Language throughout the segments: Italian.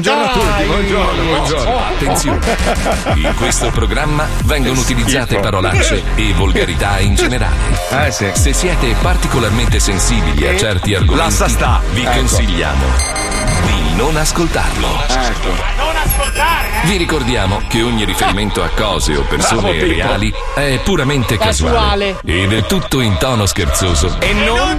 Buongiorno a tutti, buongiorno, buongiorno. Attenzione, in questo programma vengono utilizzate parolacce e volgarità in generale. Eh sì. Se siete particolarmente sensibili a certi argomenti, vi Ecco. consigliamo di non ascoltarlo. Vi ricordiamo che ogni riferimento a cose o persone Bravo, reali è puramente casuale, Casuale. e del tutto in tono scherzoso. E non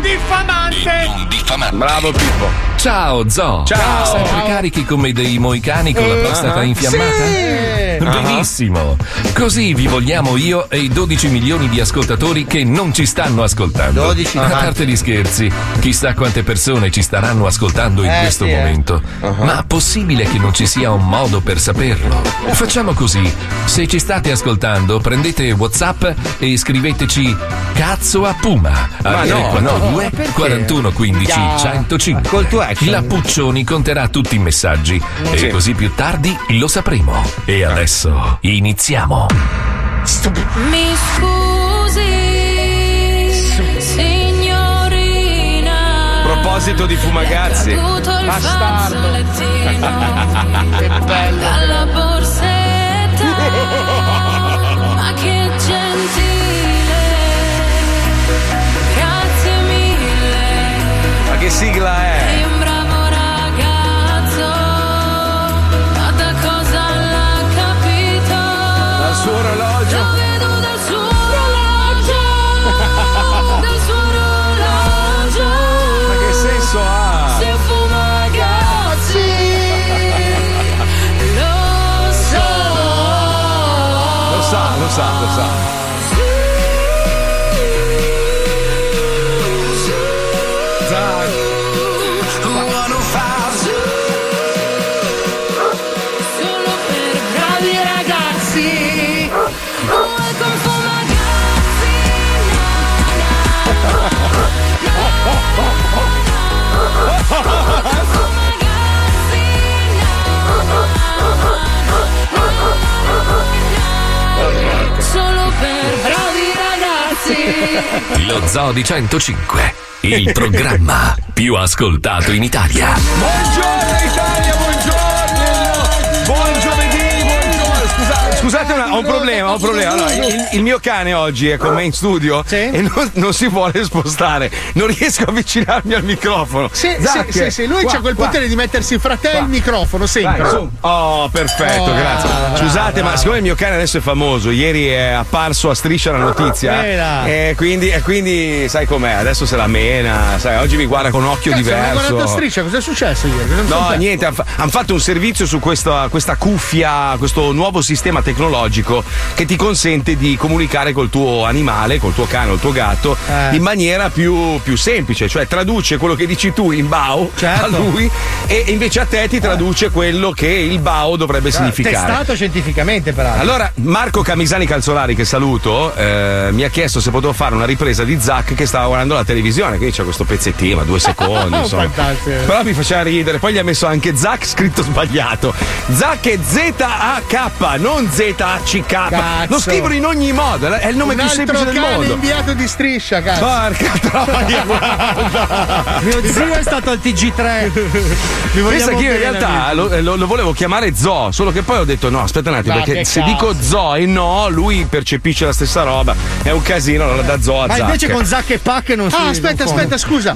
diffamante. Non diffamante. Bravo Pippo. Ciao Zo. Ciao. Ciao. Carichi come dei moicani con eh, la prostata uh-huh. Ah. infiammata? Sì. Ah. Benissimo. Così vi vogliamo io e i 12 milioni di ascoltatori che non ci stanno ascoltando. 12 uh-huh. A parte gli scherzi, chissà quante persone ci staranno ascoltando in eh, questo sì, eh. momento. Eh. Ma possibile che non ci sia un modo per saperlo? Facciamo così. Se ci state ascoltando, prendete WhatsApp e scriveteci cazzo a Puma. Ma no, 4, no, 42 6115 105. Call to action. La Puccioni conterà tutti i messaggi sì. e così più tardi lo sapremo. E adesso iniziamo. Mi scusi, signorina. A proposito di fumagazzi. Bastardo. che bello. Alla borsetta. sigla è? Sei un bravo ragazzo. Ma da cosa l'ha capito? Dal suo orologio. Lo vedo dal suo orologio, dal suo orologio. Ma che senso ha? Se fumagazzi, lo so. Lo sa, lo sa, lo sa. Lo Zoo di 105, il programma più ascoltato in Italia. Buongiorno Italia, buongiorno! Scusate, una- ho un problema, ho un problema. Allora, il, il mio cane oggi è con me in studio Sì? e non, non si vuole spostare. Non riesco a avvicinarmi al microfono. Sì, Zac, sì, sì, lui qua, c'ha quel qua. potere di mettersi fra te e il microfono sempre. Su. Oh, perfetto, Oh, grazie. bravo, Scusate, bravo. ma siccome il mio cane adesso è famoso, ieri è apparso a striscia la notizia. E quindi, e quindi sai com'è, adesso se la mena, sai, oggi mi guarda con un occhio Cazzo, diverso. guardato striscia, cosa è successo ieri? Non No, te. niente, hanno fatto un servizio su questa, questa cuffia, questo nuovo sistema tecnologico che ti consente di comunicare col tuo animale, col tuo cane o il tuo gatto Eh. in maniera più, più semplice, cioè traduce quello che dici tu in bao Certo. a lui e invece a te ti traduce quello che il bao dovrebbe significare. Testato scientificamente, peraltro. Allora, Marco Camisani Calzolari, che saluto, eh, mi ha chiesto se potevo fare una ripresa di Zac che stava guardando la televisione. Quindi c'è questo pezzettino, due secondi. insomma. Fantastico. Però mi faceva ridere. Poi gli ha messo anche Zac scritto sbagliato. Zac è Z-A-K, non Z-A-C-K. Cazzo. Lo scrivono in ogni modo, è il nome un più semplice del mondo. inviato di striscia, cazzo. Porca troia, guarda. Mio zio è stato al TG3. Mi vogliamo Pensa che io in realtà lo, lo- lo volevo chiamare Zoo, solo che poi ho detto no, aspetta un attimo, Ma perché se cazzo. dico Zoo e no, lui percepisce la stessa roba. È un casino, allora da Zoo a Ma Zac. invece con Zac e Pac non si Ah, aspetta, aspetta, scusa.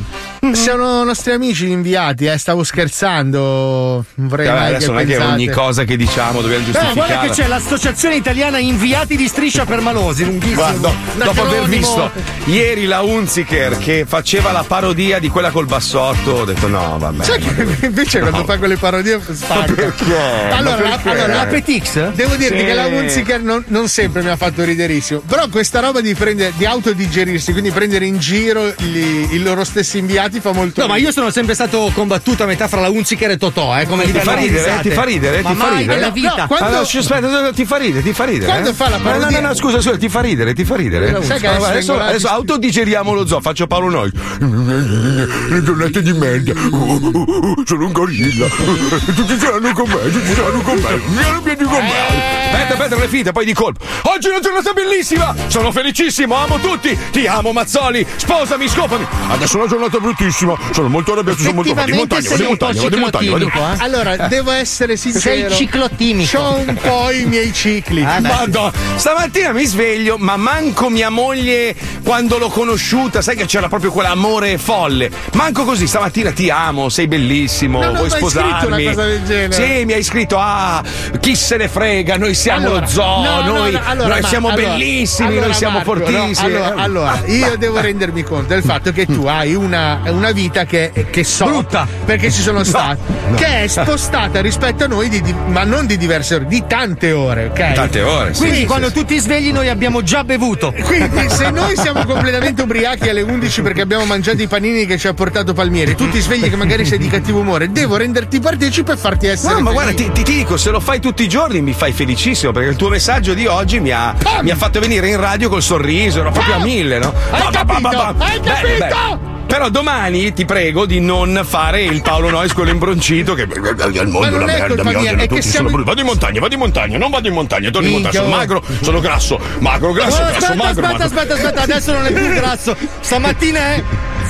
Sono nostri amici inviati, eh, stavo scherzando. Non vorrei Vabbè, mai adesso non è che ogni cosa che diciamo dobbiamo Eh, guarda che c'è l'associazione italiana inviati di striscia per malosi, lunghissimo. Guarda, dopo aver visto ieri la Unziker che faceva la parodia di quella col bassotto, ho detto no, vabbè. Sai che invece quando fa quelle parodie spacca. perché? Allora, perché? allora, La Petix? Devo dirti Sì. che la Hunziker non, non sempre mi ha fatto riderissimo. Però questa roba di, prendere, di autodigerirsi, quindi prendere in giro gli- i loro stessi inviati fa molto No, ma io sono sempre stato combattuto a metà fra la Unziker e Totò, eh, come Ti fa ridere, risate. ti fa ridere, Ma ti fa mai ridere. nella No, vita. quando- Allora, aspetta, ti fa ridere, ti fa ridere. Quando eh? fa la No, no, parodia- no, no, scusa, scusa, ti fa ridere, ti fa ridere. Sai che Allora, adesso adesso, autodigeriamo lo zoo, faccio Paolo Noi. Le giornate di merda. Sono un gorilla. Tutti saranno con me, tutti saranno con me. Vieni vieni con me. Aspetta, aspetta, le finte, poi di colpo. Oggi è una giornata bellissima. Sono felicissimo, amo tutti. Ti amo, Mazzoli. Sposami, scopami. Adesso è una giornata bruttissima. Arrabbiatissimo. Sono molto arrabbiato, sono molto in montagna, vado in montagna, vado in montagna, vado in montagna. Allora, devo essere sincero. Sei ciclotimico. C'ho un po' i miei cicli. Madonna, stamattina mi sveglio, ma manco mia moglie quando l'ho conosciuta, sai che c'era proprio quell'amore folle. Manco così, stamattina ti amo, sei bellissimo, No, no, vuoi ma hai scritto sposarmi. una cosa del genere? Sì, mi hai scritto, ah, chi se ne frega, noi siamo Allora, lo zoo, no, no, noi, no, allora, noi ma- siamo allora, bellissimi, allora, noi siamo Marco, no, fortissimi. allora, allora, io devo rendermi conto del fatto che tu hai una, una vita che, che so Brutta. perché ci sono stati, che è spostata rispetto a noi, di- di- ma non di diverse ore, di tante ore, ok? Tante ore, sì. Quindi Sì, quando tu ti svegli noi abbiamo già bevuto. Quindi se noi siamo completamente ubriachi alle 11 perché abbiamo mangiato i panini che ci ha portato Palmieri, tu ti svegli che magari sei di cattivo umore, devo renderti partecipe e farti essere No, ma felice. guarda, ti, ti- ti dico, se lo fai tutti i giorni mi fai felicissimo perché il tuo messaggio di oggi mi ha, mi ha fatto venire in radio col sorriso, ero proprio a mille, no? Hai Ba, ba, ba, ba, capito? ba. Hai Beh, capito? beh. Però domani ti prego di non fare il Paolo Nois quello imbroncito che il mondo è merda, mi odiano tutti, siamo- sono brutto. Vado in montagna, vado in montagna, non vado in montagna, torno in montagna, sono magro, sono grasso, magro, grasso, Oh, grasso, aspetta, magro, aspetta, aspetta, aspetta, adesso non è più grasso. Stamattina è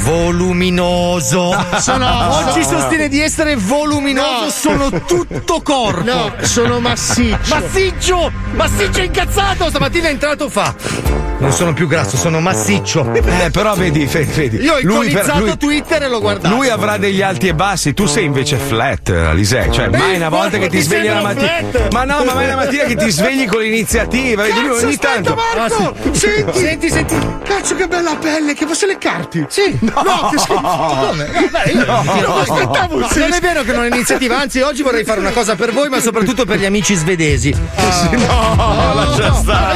voluminoso. Sono- Oggi sostiene di essere voluminoso, No. sono tutto corpo. No, sono massiccio. Massiccio! Massiccio incazzato! Stamattina è entrato fa. Non sono più grasso, sono massiccio. Eh, però vedi, vedi. Io ho Lui per- iconizzato lui- Twitter e l'ho guardato. Lui avrà degli alti e bassi, tu sei invece flat, Alisei. Cioè, Beh, mai una volta che ti ti svegli la mattina. Ma no, ma mai la mattina che ti svegli con l'iniziativa. vedi, lui Cazzo, ogni aspetta, tanto. Marco! Ah, sì. Senti, Senti, senti. Cazzo, che bella pelle, che posso leccarti? Sì. No, che schifo. Come? Io mi aspettavo No, sì. non è vero che non è iniziativa, anzi oggi vorrei fare una cosa per voi, ma soprattutto per gli amici svedesi. No, lascia stare.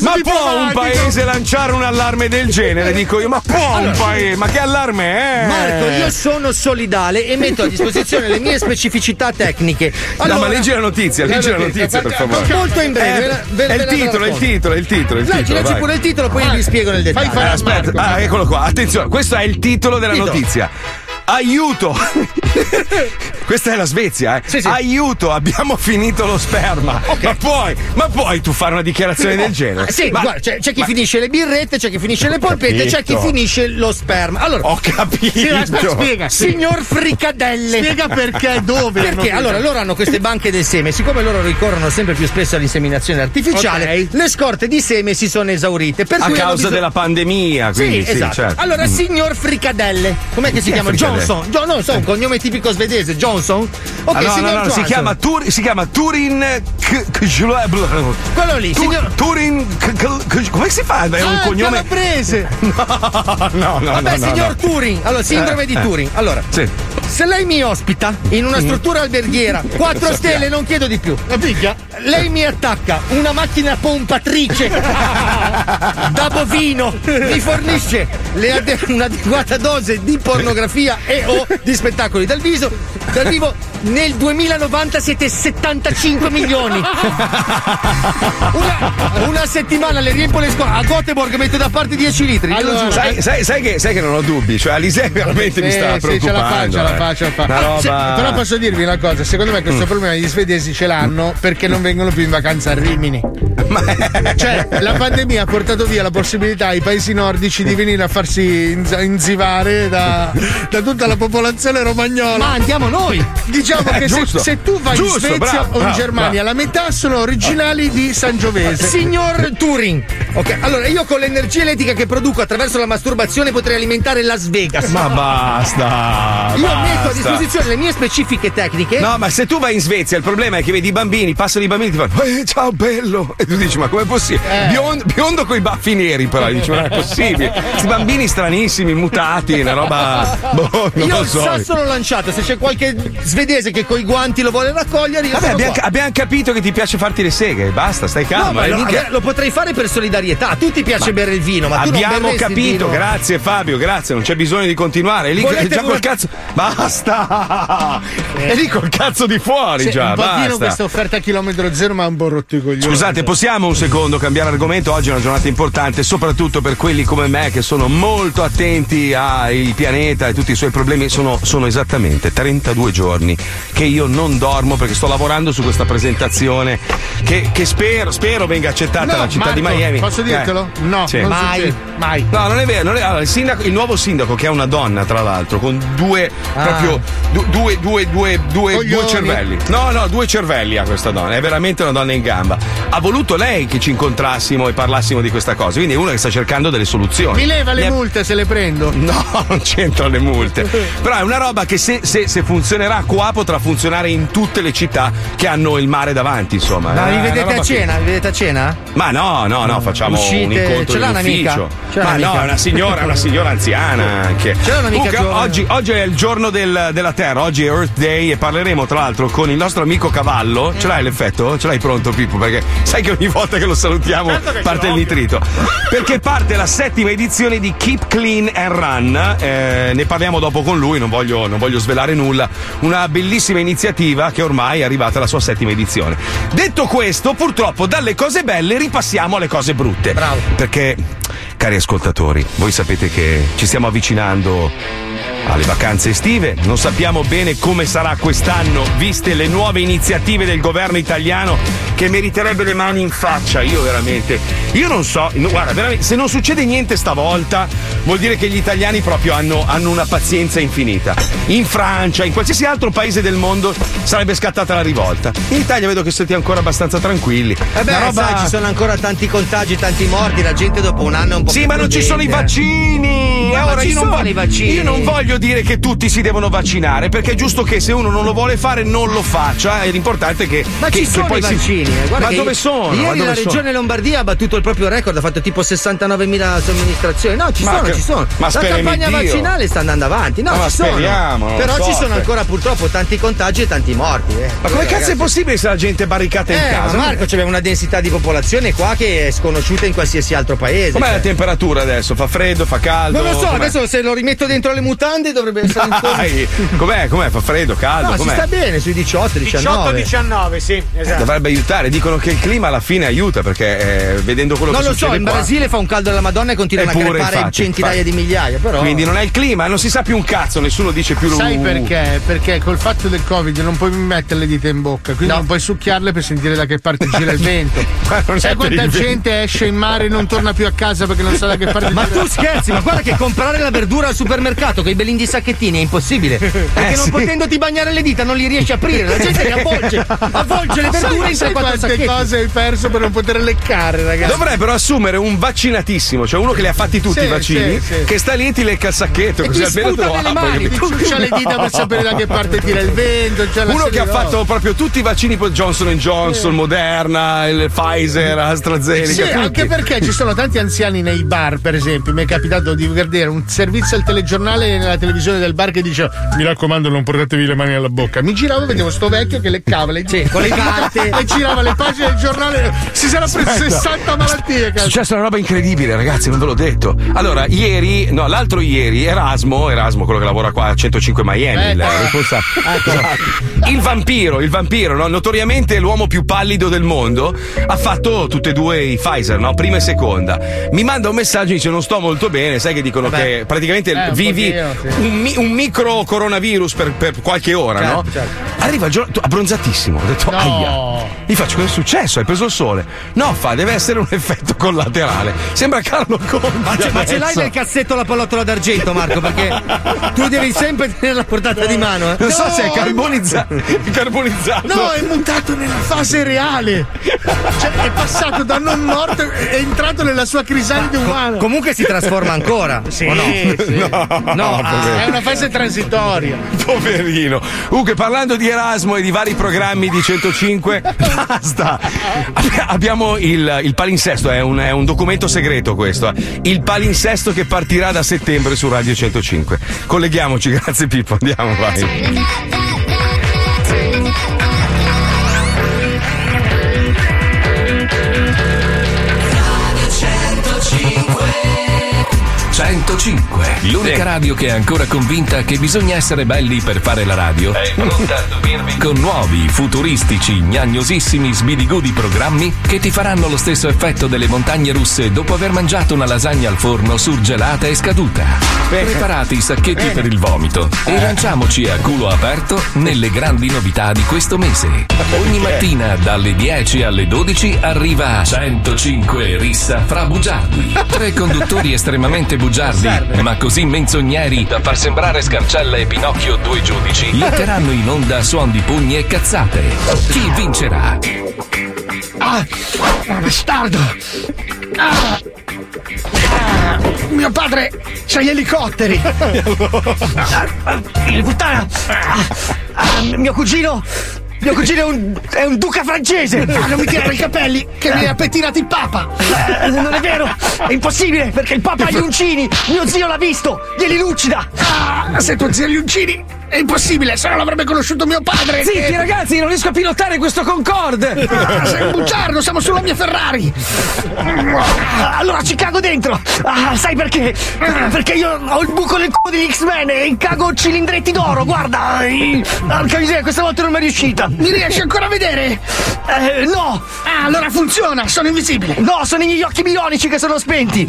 Ma può un paese lanciare un allarme del genere? Dico io, ma può un paese? Ma che allarme è? Marco, io sono solidale e metto a disposizione le mie specificità tecniche. No, Allora, ma leggi la notizia, leggi la notizia, per favore. molto in breve. Eh, ve ve- è ve il la titolo, è il titolo, è il titolo, il titolo. leggi pure il titolo, poi vi spiego nel dettaglio. Fai fare aspetta, ah, eccolo qua. Attenzione, questo è il titolo della notizia. Aiuto! Questa è la Svezia, eh? Sì, sì. Aiuto, abbiamo finito lo sperma. Ma puoi, ma puoi tu fare una dichiarazione del genere? Ah, Sì, Ma- guarda, c'è, c'è chi finisce le birrette, c'è chi finisce le polpette, c'è chi finisce lo sperma. Allora, Ho capito. Sì, aspetta, spiega. signor Fricadelle. Spiega perché, dove. Perché allora loro hanno queste banche del seme, siccome loro ricorrono sempre più spesso all'inseminazione artificiale, Ok. le scorte di seme si sono esaurite. Per A causa bisogno- della pandemia, Sì, quindi sì, esatto. certo. Allora, signor Fricadelle, com'è che si chiama? Fricadelle? Johnson. Jo- non so, un cognome tipico svedese, Johnson. Ok, Ah, no, signor no, no, si Johansson. chiama, Tur- si chiama Turin K- K- Quello lì, Tu- signor. Turin come si fa? È un Ah, cognome calabrese. No, no, Vabbè, no, no, signor no. Turing. Allora, sindrome Eh, di eh. Turing. Allora, Sì. Se lei mi ospita in una struttura alberghiera, 4 stelle, non chiedo di più. La picchia? Lei mi attacca una macchina pompatrice da bovino, mi fornisce le ade- un'adeguata dose di pornografia e o di spettacoli dal viso, dal vivo. Nel 2090 siete 75 milioni. Una, una settimana le riempo le scuole. A Göteborg metto da parte 10 litri. Allora. Sai, sai- sai che, sai che non ho dubbi, cioè Alisei veramente mi Sì, sta sì, preoccupando. ce la eh. fa, ce la fa. Una roba... Cioè, però posso dirvi una cosa, secondo me questo problema gli svedesi ce l'hanno perché non vengono più in vacanza a Rimini. Cioè, la pandemia ha portato via la possibilità ai paesi nordici di venire a farsi inz- inzivare da, da tutta la popolazione romagnola. Ma andiamo noi! Diciamo Eh, che se, se tu vai Giusto, in Svezia bravo, o in bravo, Germania, la metà sono originali di Sangiovese. Signor Turing, ok, allora io con l'energia elettrica che produco attraverso la masturbazione potrei alimentare Las Vegas. Ma basta! io basta. Metto a disposizione le mie specifiche tecniche. No, ma se tu vai in Svezia, il problema è che vedi i bambini, passano i bambini e ti fanno eh, ciao bello! E tu dici, ma com'è possibile? Eh. Biondo, biondo con i baffi neri, però, dici, ma non è possibile. Questi bambini stranissimi, mutati, una roba. Boh, non Io lo il so. sasso l'ho lanciato, se c'è qualche svedese che coi guanti lo vuole raccogliere, io Vabbè, abbiamo, abbiamo capito che ti piace farti le seghe, basta, stai calmo. No, ma lo, mica- lo potrei fare per solidarietà. A tutti piace bere il vino, ma tu non Abbiamo il capito, grazie Fabio, grazie, non c'è bisogno di continuare. È lì Volete già pure- col cazzo. Basta! È lì col cazzo di fuori Sì, già, un pochino basta. questa offerta a chilometro zero ma un po' rotto i coglioni. Scusate, possiamo un secondo cambiare argomento? Oggi è una giornata importante, soprattutto per quelli come me che sono molto attenti al pianeta e tutti i suoi problemi. Sono, sono esattamente 32 giorni che io non dormo perché sto lavorando su questa presentazione che, che spero, spero venga accettata No, dalla città di Marco, Miami. Posso Eh. dirtelo? No, Sì. non Mai. Mai. No, non è vero. non è- allora, il, sindaco- il nuovo sindaco, che è una donna, tra l'altro, con due Ah. proprio du- due, due, due, due, due cervelli. No, no, due cervelli ha questa donna. È veramente una donna in gamba. Ha voluto lei che ci incontrassimo e parlassimo di questa cosa. Quindi è una che sta cercando delle soluzioni. Mi leva le ha- multe se le prendo. No, non c'entra le multe. Però è una roba che se, se- se funzionerà qua potrà funzionare in tutte le città che hanno il mare davanti, insomma. Ma È vi vedete a che- cena? Vi vedete a cena? Ma no, no, no, facciamo un Uscite- incontro ce l'ha in ufficio. Ma no, è una signora, una signora anziana anche. Ce l'ha un'amica Comunque, oggi, oggi è il giorno del- della Terra, oggi è Earth Day e parleremo tra l'altro con il nostro amico Cavallo. Ce l'hai l'effetto? Ce l'hai pronto, Pippo? Perché sai che ogni volta che lo salutiamo parte il nitrito. Perché parte la settima edizione di Keep Clean and Run. Eh, ne parliamo dopo con lui, non voglio, non voglio svelare nulla. Una bellissima iniziativa che ormai è arrivata alla sua settima edizione. Detto questo, purtroppo dalle cose belle ripassiamo alle cose brutte. Bravo. Perché, cari ascoltatori, voi sapete che ci stiamo avvicinando alle vacanze estive. Non sappiamo bene come sarà quest'anno, viste le nuove iniziative del governo italiano che meriterebbe le mani in faccia. Io veramente, io non so, no, guarda, veramente, se non succede niente stavolta, vuol dire che gli italiani proprio hanno, hanno una pazienza infinita. In Francia, in qualsiasi altro paese del mondo sarebbe scattata la rivolta. In Italia vedo che siete ancora abbastanza tranquilli. Eh beh, roba- sai, ci sono ancora tanti contagi, tanti morti, la gente dopo un anno è un po' Sì, ma non ci sono i vaccini. Ma E ora ci io non sono voglio- i vaccini. Io non voglio dire che tutti si devono vaccinare, perché è giusto che se uno non lo vuole fare, non lo faccia. E l'importante è che. Ma che- ci che sono poi i si- vaccini. eh, guarda Ma dove sono? Ieri dove la sono? regione Lombardia ha battuto il proprio record, ha fatto tipo 69.000 somministrazioni. No, ci Ma sono, che- ci sono. ma la campagna in Dio. vaccinale sta andando avanti. No, Ma ci sono. speriamo, non Però lo ci so, sono per- ancora purtroppo tanti contagi e tanti morti. eh. Ma come Eh, cazzo è possibile se la gente è barricata in Eh, casa? ma Marco, c'è una densità di popolazione qua che è sconosciuta in qualsiasi altro paese. Com'è cioè. la temperatura adesso? Fa freddo, fa caldo? Non lo so, Com'è? adesso se lo rimetto dentro le mutande dovrebbe essere in forma. Dai, com'è? Com'è? Fa freddo, caldo? No, si com'è? sta bene sui 18, 19. 18-19, sì, esatto. Dovrebbe aiutare, dicono che il clima alla fine aiuta perché eh, vedendo quello Non che lo so, succede in qua- Brasile fa un caldo della Madonna e continuano a crepare infatti, centinaia infatti. di migliaia, però. Quindi non è il clima, non si sa più un cazzo, nessuno dice più Sai uh, perché? Perché col fatto del Covid non puoi mettere le dita in bocca, quindi No. non puoi succhiarle per sentire da che parte gira il vento. Ma non Sai quanta il vento. gente esce in mare e non torna più a casa perché non sa da che parte Ma gira tu scherzi, ma guarda che comprare la verdura al supermercato con i belindi sacchettini è impossibile. Perché non sì. potendoti bagnare le dita non li riesci a aprire. La gente li avvolge, avvolge le verdure Sai, in 3-4 sai quante sacchetti. cose hai perso per non poter leccare, ragazzi? Dovrebbero assumere un vaccinatissimo, cioè uno che li ha fatti tutti Sì, i vaccini, sì, sì. che sta lì e ti lecca il sacchetto, E così ti almeno te lo apri, mani. Ti ciuccia le dita per sapere da che parte tira il vento. Uno che ha di fatto proprio tutti i vaccini, poi Johnson Johnson, Moderna, il Pfizer, AstraZeneca. Sì, tutti. anche perché ci sono tanti anziani nei bar, per esempio. Mi è capitato di vedere un servizio al telegiornale nella televisione del bar che diceva: Mi raccomando, non portatevi le mani alla bocca. Mi giravo e vedevo sto vecchio che leccava le Sì, con le carte. e girava le pagine del giornale. Si sarà preso 60 malattie, È successa una roba incredibile, ragazzi, non ve l'ho detto. Allora, ieri, no, l'altro ieri, Erasmo, Erasmo, quello che lavora qua a 105 Miami, il Eh, responsabile. Il vampiro, il vampiro, no? notoriamente l'uomo più pallido del mondo, ha fatto tutte e due i Pfizer, no? prima e seconda. Mi manda un messaggio e dice: Non sto molto bene. Sai che dicono Vabbè. che praticamente Eh, vivi pochino, sì. Un, mi- un micro coronavirus per, per qualche ora, Certo, no? certo. Arriva il giorno, abbronzatissimo. Ho detto: No. Aia. Gli faccio: Cosa è successo? Hai preso il sole? No, fa, deve essere un effetto collaterale. Sembra Carlo Conti. Ma ce, ma ce l'hai nel cassetto la pallottola d'argento, Marco? Perché tu devi sempre tenerla a portata di mano. Eh. Non so No, se è carbonizzato. carbonizzato. No, è mutato nella fase reale. Cioè, è passato da non morto, è entrato nella sua crisalide umana. Comunque si trasforma ancora. Sì, o no? sì. No, Ah, poverino. È una fase transitoria. Poverino. Comunque, parlando di Erasmo e di vari programmi di 105, basta. Abbi- Abbiamo il, il palinsesto, è un, è un documento segreto questo. eh. Il palinsesto che partirà da settembre su Radio 105. Colleghiamoci, grazie Pippo, andiamo, vai. 105 L'unica radio che è ancora convinta che bisogna essere belli per fare la radio. È pronta a stupirvi con nuovi, futuristici, gnagnosissimi, sbidigudi programmi che ti faranno lo stesso effetto delle montagne russe dopo aver mangiato una lasagna al forno surgelata e scaduta. Preparate i sacchetti per il vomito e lanciamoci a culo aperto nelle grandi novità di questo mese. Ogni mattina dalle 10 alle 12 arriva 105 rissa fra bugiardi. Tre conduttori estremamente bugiardi, ma così menzogneri da far sembrare Scarcella e Pinocchio due giudici, letteranno in onda suon di pugni e cazzate. Chi vincerà? Ah, bastardo! Ah, ah, mio padre c'ha gli elicotteri! Ah, ah, il puttana! Ah, ah, mio cugino! Mio cugino è un, è un duca francese! Ah, non mi tirare i capelli, che mi ha pettinato il papa! Eh, non è vero! È impossibile, perché il papa ha gli uncini! Mio zio l'ha visto! Glieli lucida! Ah, se tuo zio ha gli uncini! È impossibile, se no l'avrebbe conosciuto mio padre! Zitti, ragazzi, non riesco a pilotare questo Concorde! Ah, sei un bugiardo, siamo sulla mia Ferrari! Allora ci cago dentro! Ah, sai perché? Perché io ho il buco nel culo degli X-Men e cago cilindretti d'oro, guarda! Porca miseria, questa volta non mi è riuscita! Mi riesci ancora a vedere? Eh, no! Ah, allora funziona, sono invisibile! No, sono gli occhi bionici che sono spenti!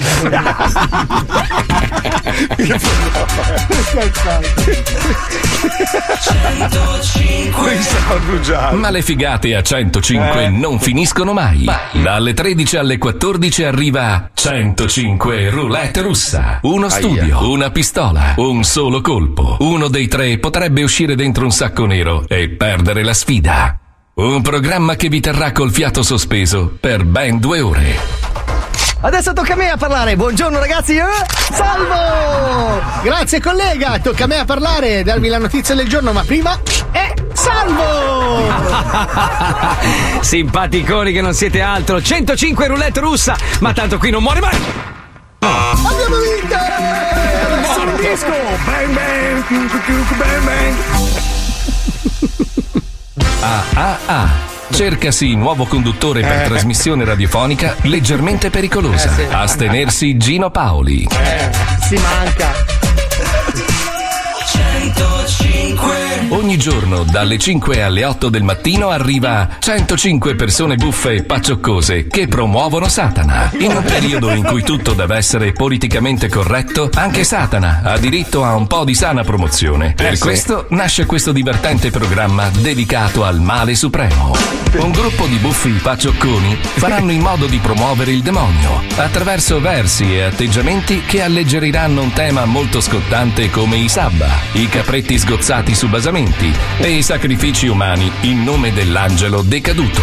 Ma le figate a 105 non finiscono mai. Dalle 13 alle 14 arriva 105 roulette russa. Uno studio, una pistola, un solo colpo. Uno dei tre potrebbe uscire dentro un sacco nero e perdere la sfida. Un programma che vi terrà col fiato sospeso per ben due ore. Adesso tocca a me a parlare! Buongiorno ragazzi! eh? Salvo! Grazie collega! Tocca a me a parlare e darvi la notizia del giorno, ma prima è Salvo! Simpaticoni che non siete altro! 105 roulette russa! Ma tanto qui non muore mai! Abbiamo vinto! Adesso un disco! Bang bang! Bang bang! Ah ah ah. Cercasi nuovo conduttore per trasmissione radiofonica leggermente pericolosa. Astenersi Gino Paoli. Si manca! Ogni giorno dalle 5 alle 8 del mattino arriva 105 persone buffe e paccioccose che promuovono Satana. In un periodo in cui tutto deve essere politicamente corretto, anche Satana ha diritto a un po' di sana promozione. Per questo nasce questo divertente programma dedicato al male supremo. Un gruppo di buffi pacciocconi faranno in modo di promuovere il demonio attraverso versi e atteggiamenti che alleggeriranno un tema molto scottante come i sabba, i capretti sgozzati su basamenti e i sacrifici umani in nome dell'angelo decaduto.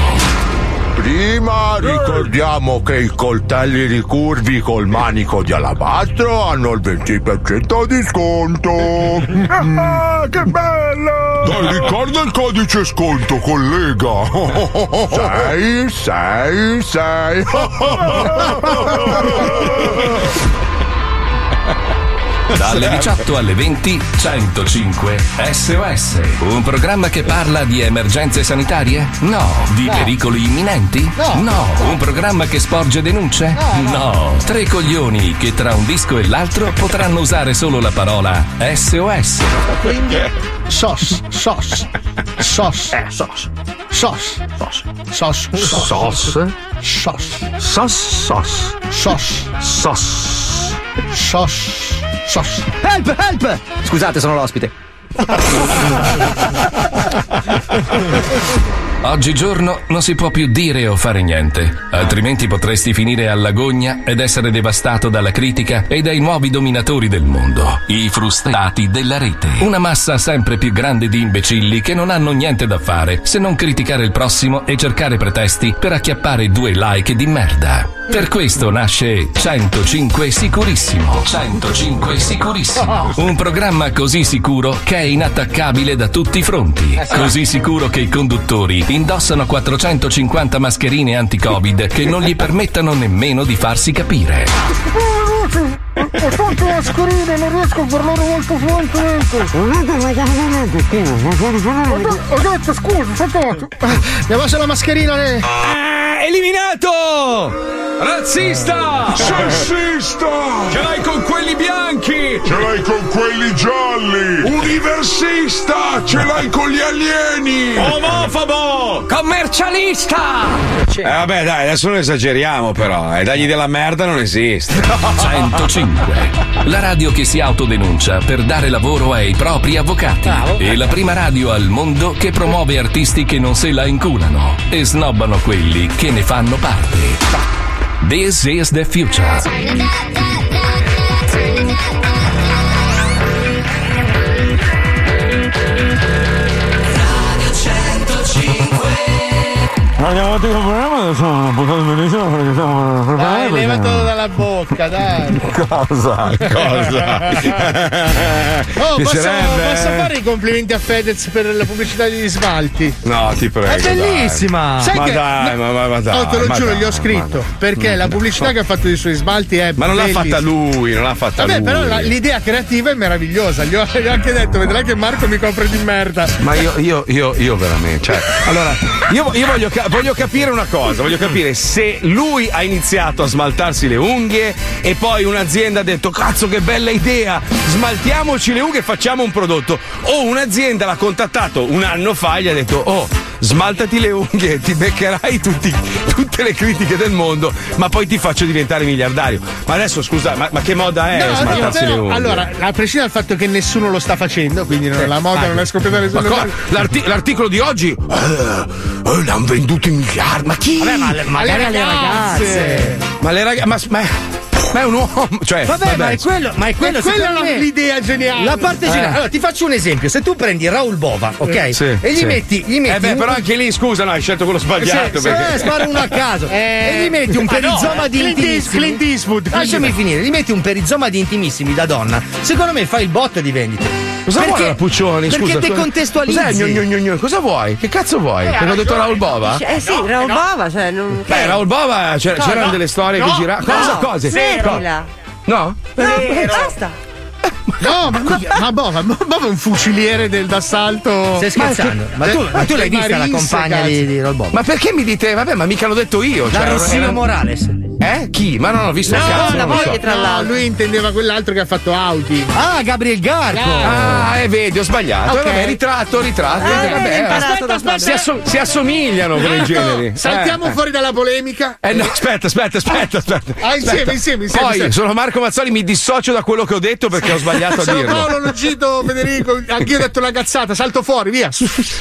Prima ricordiamo che i coltelli ricurvi col manico di alabastro hanno il 20% di sconto. che bello! Dai, ricorda il codice sconto, collega. 6, 6, 6. Dalle 18 alle 20, 105 SOS. Un programma che parla di emergenze sanitarie? No. Di pericoli imminenti? No. Un programma che sporge denunce? No. Tre coglioni che tra un disco e l'altro potranno usare solo la parola SOS. Sos, sos, sos, Eh, sos. sos, sos, sos, Sos? sos, Sos, sos. sos, Sos. sos, sos. Help, help! Scusate, sono l'ospite. Oggigiorno non si può più dire o fare niente, altrimenti potresti finire all'agonia ed essere devastato dalla critica e dai nuovi dominatori del mondo, i frustrati della rete. Una massa sempre più grande di imbecilli che non hanno niente da fare se non criticare il prossimo e cercare pretesti per acchiappare due like di merda. Per questo nasce 105 Sicurissimo. 105 Sicurissimo. Un programma così sicuro che è inattaccabile da tutti i fronti. Così sicuro che i conduttori indossano 450 mascherine anti-Covid che non gli permettano nemmeno di farsi capire. Ho tante mascherine, non riesco a parlare molto fluentemente. Ho detto scusa, saltato. Mi ha messo la mascherina lei. Ah, eliminato! Razzista! Sessista! Ce l'hai con quelli bianchi! Ce l'hai con quelli gialli! Universista! Ce l'hai con gli alieni! Omofobo! Commercialista! Eh vabbè dai, adesso non esageriamo però, eh, dagli della merda non esiste. 105. La radio che si autodenuncia per dare lavoro ai propri avvocati. E la prima radio al mondo che promuove artisti che non se la inculano e snobbano quelli che ne fanno parte. This is the future. Andiamo avanti con il programma, adesso non potete benissimo perché stiamo Dai, preparando. levatelo dalla bocca, dai. Cosa? Cosa? Oh, posso, posso fare i complimenti a Fedez per la pubblicità degli smalti? No, ti prego. È bellissima! Dai. Sai ma che- dai, ma, ma, ma dai. oh, te lo giuro, dai, gli ho scritto. dai. Perché la pubblicità che ha fatto dei suoi smalti è. Ma non l'ha bellissima. fatta lui, non l'ha fatta Vabbè, lui. però la- l'idea creativa è meravigliosa. Gli ho, gli ho anche detto, vedrai che Marco mi copre di merda. Ma io, io, io, io veramente, cioè, allora, io, io voglio, ca- voglio capire una cosa, voglio capire se lui ha iniziato a smaltarsi le unghie e poi un'azienda ha detto cazzo che bella idea, smaltiamoci le unghie e facciamo un prodotto. O un'azienda l'ha contattato un anno fa e gli ha detto oh smaltati le unghie, ti beccherai tutti- tutte le critiche del mondo, ma poi ti faccio diventare miliardario. Ma adesso scusa, ma, ma che moda è No, smaltarsi no, le però, unghie? allora, a prescindere dal fatto che nessuno lo sta facendo, quindi non- la moda non è scoppiata nessuno. co- l'arti- l'articolo di oggi eh, eh, l'hanno venduto miliardi. Ma chi? Vabbè, ma le- magari alle ragazze. Ma le ragazze. Ma, ma, ma è un uomo. Cioè, Vabbè, ma è quello, ma è quello, è me- l'idea geniale. La parte geniale. Allora, ti faccio un esempio. Se tu prendi Raul Bova, ok? Eh. Sì, e gli sì. metti, gli metti Eh beh, un- però anche lì, scusa, no, hai scelto quello sbagliato. Sì, perché... eh, spara uno a caso. e gli metti un ma no, perizoma di Clint intimissimi. Clint Eastwood, Lasciami finire, gli metti un perizoma di intimissimi da donna. Secondo me fai il botto di vendite. Cosa Perché- vuoi la Puccioni? Perché Scusa, decontestualizzi. Cos'è? Gno, gno, gno, gno? Cosa vuoi? Che cazzo vuoi? Eh, Perché ho detto Raul Bova? Eh sì, Raul Bova, cioè non. Beh, Raul Bova c'era- No, c'erano no, delle storie no, che giravano. Cosa? Cose? Smettila. No? No, basta. No, ma, ma Bova, Bova è un fuciliere del, d'assalto. Stai scherzando? Ma tu, ma tu l'hai vista la compagna di, di Bova? Ma perché mi dite? Vabbè, ma mica l'ho detto io. La cioè, Rossino era- Morales. Eh? Chi? Ma non ho visto il cazzo. la lo so. moglie tra No, l'altro. lui intendeva quell'altro che ha fatto Audi. Ah, Gabriel Garco. Ah, eh, vedi, ho sbagliato. Ok. Vabbè, ritratto, ritratto. Eh, Eh, vabbè, aspetta, da aspetta. si, asso- si assomigliano come generi. Saltiamo Eh, eh. fuori dalla polemica. Eh no, aspetta, aspetta, aspetta, aspetta. Ah, insieme, Aspetta. insieme, insieme, Poi insieme. sono Marco Mazzoli, mi dissocio da quello che ho detto perché ho sbagliato a Sono dirlo. Paolo Logito, Federico, anch'io ho detto una cazzata, salto fuori, via.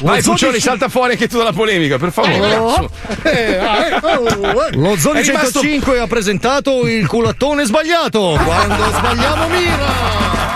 Vai, Puccioni, salta fuori anche tu dalla polemica, per favore. Oh, eh, eh, oh, eh. Lo Zoni È rimasto- 105 ha presentato il culattone sbagliato. Quando sbagliamo mira.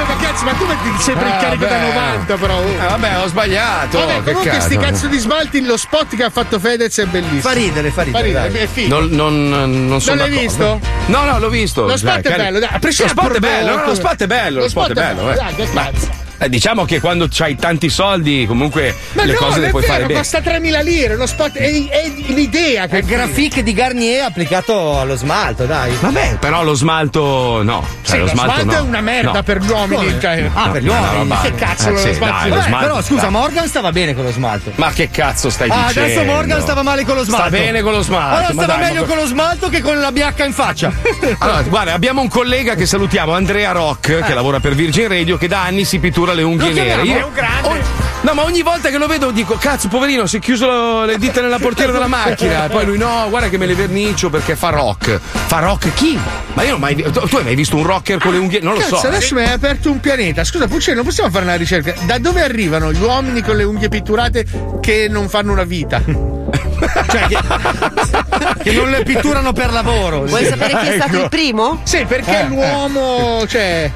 Eh, ma cazzo, ma tu metti sempre il Ah, carico da beh. 90, però. oh. Eh, vabbè, ho sbagliato. Vabbè, che comunque cazzo. sti cazzo di smalti, lo spot che ha fatto Fedez è bellissimo. Fa ridere, fa Fa ridere. ridere, dai. è figo. Non, non, non sono l'hai d'accordo. visto? No, no, l'ho visto. Lo spot Cioè, è cari- bello, dai, a Lo spot è bello, no, lo spot è bello, lo spot è bello. eh. Dai, che cazzo. Eh, diciamo che quando c'hai tanti soldi, comunque Ma le no, cose le puoi vero, fare bene. costa 3.000 lire, lo spot è, è l'idea che È il grafic di Garnier applicato allo smalto, dai. Vabbè, però lo smalto no. Cioè, Sì, lo lo smalto, smalto no. è una merda No. per gli uomini. Cioè. Ah, per gli No, no, uomini. no, Che cazzo eh, lo sì, smalto? dai, lo smalto, però scusa, dai. Morgan stava bene con lo smalto. Ma che cazzo stai Ah, dicendo? adesso Morgan stava male con lo smalto. Sta bene con lo smalto. Allora ma stava dai, meglio ma- con lo smalto che con la biacca in faccia. Allora, guarda, abbiamo un collega che salutiamo, Andrea Rock, che lavora per Virgin Radio, che da anni si pittura le unghie nere. È un grande. ogni- no, ma ogni volta che lo vedo dico, cazzo, poverino, si è chiuso lo- le dita nella portiera della macchina. E poi lui, no, guarda che me le vernicio perché fa rock. Fa rock chi? Ma io non ho mai. Tu, tu hai mai visto un rocker con le unghie? Non lo Cazzo, so. adesso mi hai aperto un pianeta. Scusa, Puccioni, non possiamo fare una ricerca? Da dove arrivano gli uomini con le unghie pitturate che non fanno una vita? cioè, che, che non le pitturano per lavoro. Vuoi sapere chi è stato il primo? Sì, perché l'uomo, cioè.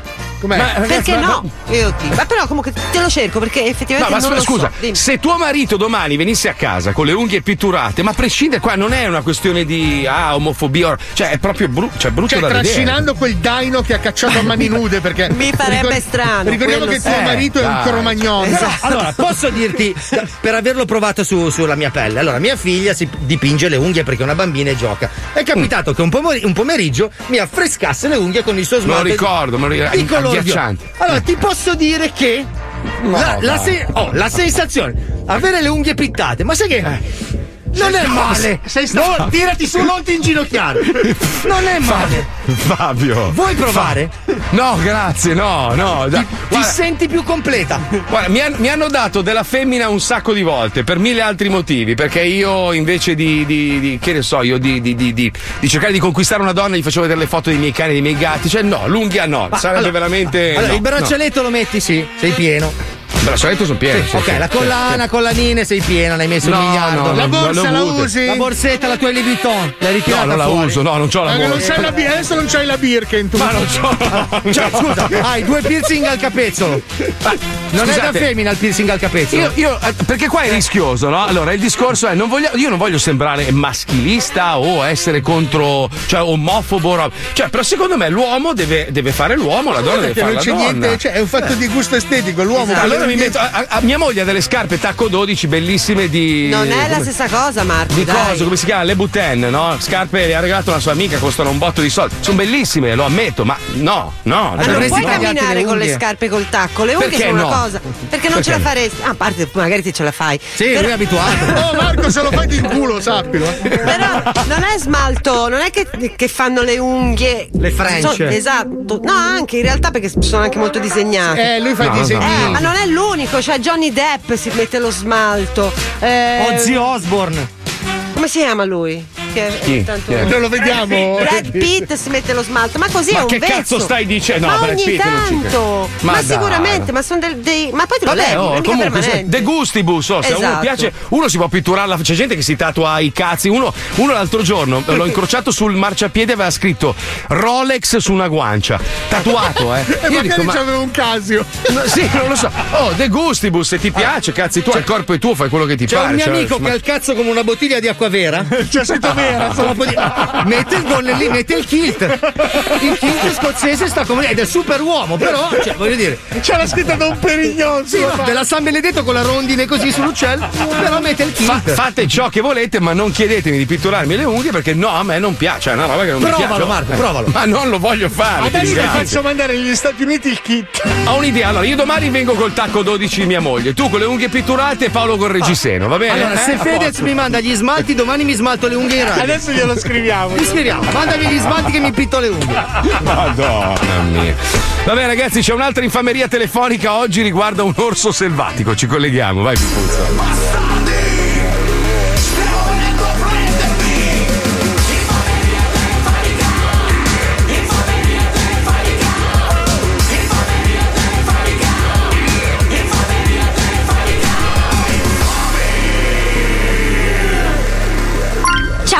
Com'è? Ma, ragazzi, Perché ma- no? Io ti- Ma però comunque te lo cerco perché No, effettivamente ma non scusa, lo scusa, so. Se tuo marito domani venisse a casa con le unghie pitturate, ma a prescindere qua non è una questione di ah, omofobia, cioè è proprio brutto, cioè brutto Cioè, da vedere. trascinando quel daino che ha cacciato a mani nude perché. Mi farebbe strano, Ricordiamo che tuo Eh, marito è un dai. cromagnon. Però, allora, posso dirti, per averlo provato su- sulla mia pelle, allora mia figlia si dipinge le unghie perché è una bambina e gioca. È capitato che un, pomeri- un pomeriggio mi affrescasse le unghie con il suo Me lo smalto. ricordo, me lo ricordo, viola. Allora, ti posso dire che la, la dai. se- oh, la sensazione, avere le unghie pittate, ma sai che... Non è male! sei stato- No, tirati su, non ti inginocchiare! Non è male! Fabio. Vuoi provare? No, grazie, no, no. Ti guarda, senti più completa? guarda, mi, han- mi hanno dato della femmina un sacco di volte per mille altri motivi. Perché io invece di, di- di- che ne so, io di, di- di- cercare di conquistare una donna gli facevo vedere le foto dei miei cani e dei miei gatti. Cioè, no, l'unghia no. Ma Sarebbe allora- veramente. Allora, no, il braccialetto lo metti, sì, sei pieno. No. Il braccialetto sono pieno. sì, ok, sì, la sì, collana, collanine, sei piena, l'hai messo No, un miliardo. no, La no, borsa non la usi? La borsetta, la tua Louis Vuitton, l'hai No, ritirata non la fuori. uso, no, non c'ho la Ma che non borsa. c'hai la Bir- adesso non c'hai la Birken tu. Ma non c'ho. Cioè, scusa, hai due piercing al capezzolo. Non è da scusate. femmina il piercing al capezzolo. Io, io- eh, perché qua è rischioso, no? Allora, il discorso è: non voglio, io non voglio sembrare maschilista o essere contro, cioè omofobo, roba. cioè, però secondo me l'uomo deve, deve fare l'uomo, la donna deve Perché fare non la c'è donna. niente, cioè è un fatto di gusto estetico. L'uomo con le Allora mi metto. A, a- mia moglie ha delle scarpe tacco 12 bellissime di. Non è la come- stessa cosa, Marco. Di dai. cosa? Come si chiama? Le Buten, no? Scarpe le ha regalato una sua amica, costano un botto di soldi. Sono bellissime, lo ammetto, ma no, no. Ma cioè, non puoi camminare le con le scarpe col tacco, le unghie Perché sono no? una cosa. Perché non ce la Perché? faresti. Ah, a parte, magari ti ce la fai. Sì, Però- lui è abituato. Oh Marco, se lo fai in culo, sappilo. Però non è smalto, non è che, che fanno le unghie. Le French. So- esatto. No, anche in realtà perché sono anche molto disegnate. Eh, lui fa i No, no. disegni. Eh, ma non è l'unico, cioè Johnny Depp si mette lo smalto. Eh, Ozzy Osbourne. come si chiama lui? Che è Chi? tanto- Chi è? Non lo vediamo. Brad Pitt si mette lo smalto, ma così Ma è un che vezzo. cazzo stai dicendo? No, ma Brad ogni Pitt tanto. Ma Ma, sicuramente, ma sono del- dei. Ma poi te lo leggi, oh, comunque, permanente. de gustibus, oh, se a uno Esatto. piace, uno si può pitturarla, c'è gente che si tatua i cazzi. Uno, uno l'altro giorno l'ho incrociato sul marciapiede aveva scritto Rolex su una guancia. Tatuato, eh. E Io magari dico, ma- un casio. No, sì, non lo so. Oh, De Gustibus, se ti piace, cazzi, tu il corpo è tuo, fai quello che ti C'è pare. un mio cioè, amico ma- che ha il cazzo come una bottiglia di acqua vera. C'è scritto vera. Solo Mette il gonnellino lì, mette il kilt. Il kilt scozzese sta come ed è super uomo, però, cioè, voglio dire, C'è la scritta da un perignon. sì, della San Benedetto con la rondine così sull'uccello, però mette il Fa- kilt. fate ciò che volete, ma non chiedetemi di pitturarmi le unghie perché no, a me non piace. È una roba che non mi Provalo, piace. Marco, Eh, provalo. Ma non lo voglio fare. Adesso ti faccio mandare negli Stati Uniti il kit. Ho un'idea. Allora, io domani vengo col tacco 12 di mia moglie. Tu con le unghie pitturate e Paolo col reggiseno, va bene? Allora, se Eh, a Fedez mi manda gli smalti, domani mi smalto le unghie in radio. Adesso glielo scriviamo. Ti scriviamo, mandami gli smalti che mi pitto le unghie. Madonna mia. Vabbè, ragazzi, c'è un'altra infameria telefonica oggi riguarda un orso selvatico. Ci colleghiamo, vai, Pipuzzo.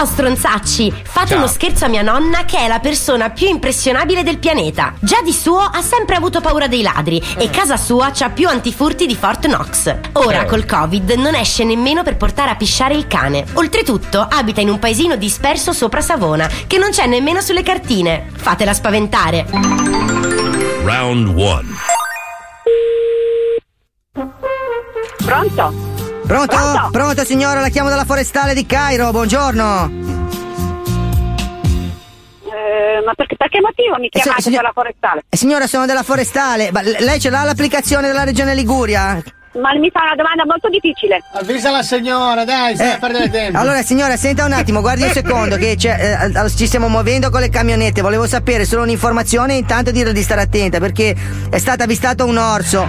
Ciao stronzacci, fate Ciao. uno scherzo a mia nonna che è la persona più impressionabile del pianeta. Già di suo ha sempre avuto paura dei ladri e casa sua c'ha più antifurti di Fort Knox. Ora Eh. col Covid non esce nemmeno per portare a pisciare il cane. Oltretutto abita in un paesino disperso sopra Savona che non c'è nemmeno sulle cartine. Fatela spaventare. Round 1. Pronto? Pronto? Pronto? Pronto signora, la chiamo dalla forestale di Cairo, buongiorno. Eh, ma per, per che motivo mi Eh, chiamate signor- dalla forestale? Eh, signora, sono della forestale. Ma lei ce l'ha l'applicazione della regione Liguria? Ma mi fa una domanda molto difficile. Avvisa la signora, dai, stai Eh, a perdere tempo. Allora signora, senta un attimo, guardi un secondo che c'è, eh, ci stiamo muovendo con le camionette. Volevo sapere solo un'informazione e intanto dirle di stare attenta perché è stato avvistato un orso.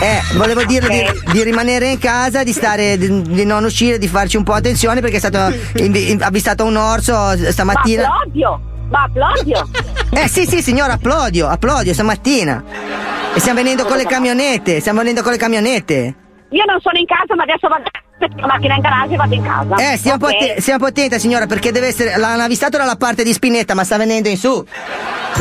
Eh, volevo dirle di, di rimanere in casa, di stare, di, di non uscire, di farci un po' attenzione perché è stato invi- in- avvistato un orso Ma stamattina. Applaudio! Ma applaudio! Eh sì sì signora, applaudio, applaudio stamattina. E stiamo venendo con le camionette, stiamo venendo con le camionette. Io non sono in casa, ma adesso vado la macchina in garage e vado in casa. Eh, stia un, po Ok? atte- stia un po' attenta signora perché deve essere. L'hanno avvistato dalla parte di Spinetta ma sta venendo in su.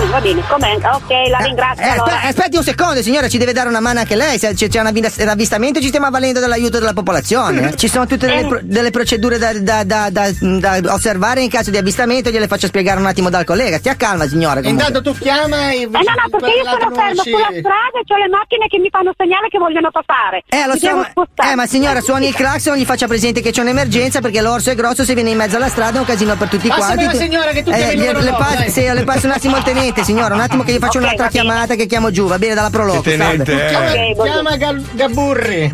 Va bene, com'è? Ok, la ringrazio Eh, allora. aspe- aspetti un secondo signora, ci deve dare una mano anche lei. Se c'è, c'è un avvis- avvistamento ci stiamo avvalendo dell'aiuto della popolazione. eh. Ci sono tutte delle, Eh. pro- delle procedure da, da- da- da- da osservare in caso di avvistamento. Gliele faccio spiegare un attimo dal collega. Stia calma signora. comunque. Intanto tu chiama e Eh no, no, perché io sono fermo sulla strada e ho le macchine che mi fanno segnale che vogliono passare. Eh, lo Mi so, ma- eh, ma signora, suoni il clacson, gli faccia presente che c'è un'emergenza perché l'orso è grosso, se viene in mezzo alla strada è un casino per tutti Passami quanti. la signora che tu chiami il le, le sì, le passo un attimo il tenente, signora, un attimo che gli faccio Ok, un'altra chiamata che chiamo giù, va bene, dalla Proloco. Tenente, salve. eh. Chiama, Gal- Gaburri.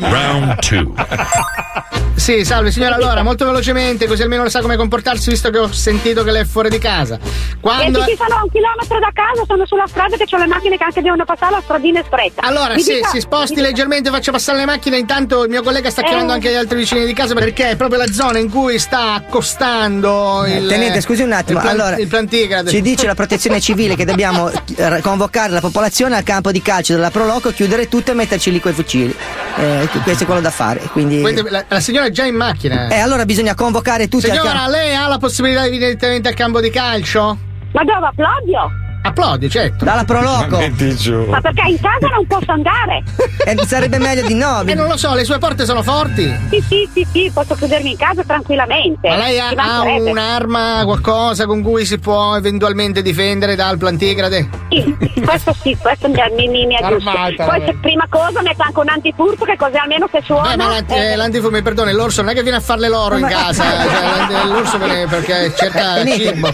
Round 2. Sì, salve signora, allora molto velocemente così almeno sa come comportarsi visto che ho sentito che lei è fuori di casa. Quando... Ci sono a un chilometro da casa, sono sulla strada che ho le macchine che anche devono passare la stradina è stretta. Allora, Mi sì, dica- si sposti leggermente, faccia passare le macchine. Intanto il mio collega sta Eh. chiamando anche gli altri vicini di casa perché è proprio la zona in cui sta accostando il. Tenente, scusi un attimo, il plan- allora il plantigrade. ci dice la protezione civile che dobbiamo eh, convocare la popolazione al campo di calcio della Proloco, chiudere tutto e metterci lì coi fucili. Eh, questo è quello da fare. Quindi, Quindi la, la signora è già in macchina. eh, allora bisogna convocare tutti al Signora, campo. lei ha la possibilità di venire direttamente al campo di calcio? Ma dove applaudio? Applaudi, certo. Dalla Proloco. Metti giù. Ma perché in casa non posso andare? Eh, sarebbe meglio di no. E non lo so, le sue porte sono forti. Sì, sì, sì, sì, posso chiudermi in casa tranquillamente. Ma lei ha, ha un'arma, qualcosa con cui si può eventualmente difendere dal plantigrade? Sì, questo sì, questo mi, mi, mi. Armata, Poi se prima cosa metto anche un antifurto che così almeno se suona. Beh, ma l'anti- eh, eh, l'antifurto, mi perdoni, l'orso non è che viene a farle l'oro in casa, cioè, l'orso viene perché cerca cibo. un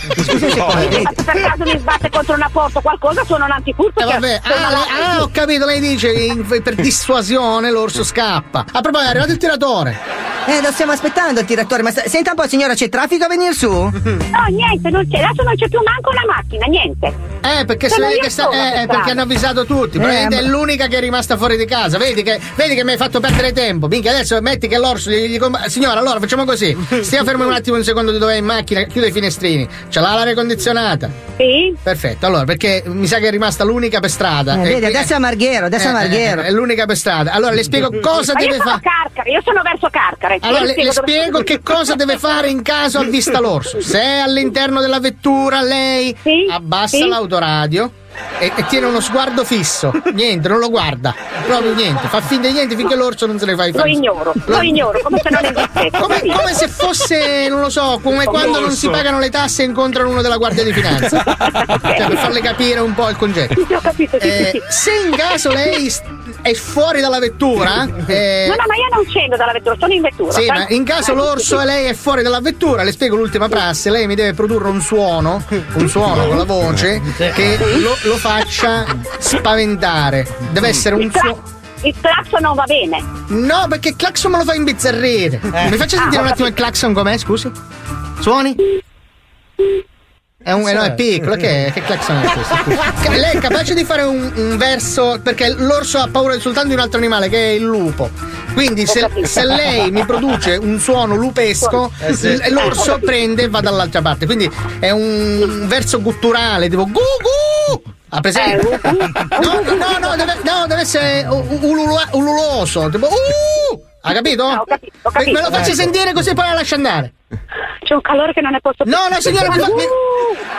ma tenente. se per caso mi sbatte contro una porta o qualcosa suona un antifurto. Eh, vabbè, ah, non lei- ho- ah, ho capito, lei dice in- per dissuasione l'orso scappa. A proposito, è arrivato il tiratore. Eh, lo stiamo aspettando il tiratore, ma sta- senta un po' signora, c'è traffico a venire su? No, niente, non c'è, adesso non c'è più manco una macchina, niente. Eh, perché se Sono che sta. Eh, per eh, perché hanno avvisato tutti. Probabilmente ma- è l'unica che è rimasta fuori di casa. Vedi che, vedi che mi hai fatto perdere tempo. Minchia, adesso metti che l'orso gli, gli com- Signora, allora facciamo così. Stiamo fermi un attimo un secondo di dove è in macchina, chiude i finestrini. Ce l'ha l'aria condizionata. Sì? Perfetto, allora, perché mi sa che è rimasta l'unica per strada. Eh, E vedi, adesso è a Marghero, adesso è a eh, Marghero. eh, è l'unica per strada. Allora le spiego cosa Ma deve sono fare. Io sono verso Carcare. Allora le, le dove- spiego che cosa deve fare in caso avvista l'orso. Se è all'interno della vettura, lei Sì, abbassa sì. l'autoradio e, e tiene uno sguardo fisso. Niente, non lo guarda. Proprio niente. Fa finta di niente finché l'orso non se ne fa i Lo ignoro, lo ignoro, come se non esistesse. Come, come se fosse, non lo so, come quando non si pagano le tasse e incontrano uno della Guardia di Finanza. Cioè, per farle capire un po' il concetto. Sì, sì, ho capito, sì, Eh, sì, sì. se in caso lei è fuori dalla vettura, eh, No, no, ma io non scendo dalla vettura, sono in vettura. Sì, ma in caso l'orso sì, e lei è fuori dalla vettura, le spiego l'ultima prassi, lei mi deve produrre un suono, un suono con la voce che lo, lo faccia spaventare. Deve essere un suono. il clacson non va bene. No, perché il clacson me lo fa imbizzarrire. Mi faccia sentire un attimo il clacson com'è, scusi? Suoni? È un, eh, no, è piccolo, che, che clacson è questo? Lei è capace di fare un, un verso. Perché l'orso ha paura soltanto di un altro animale, che è il lupo. Quindi se, se lei mi produce un suono lupesco, l- l'orso prende e va dall'altra parte. Quindi è un verso gutturale, tipo gu gu! Ha presente? No, no, no, deve, no, deve essere ululoso, tipo uh! Ha capito? ho capito, ho capito. Me lo faccio sentire così poi la lascio andare. C'è un calore che non ne posso più. No, no, signora, mi fa. mi-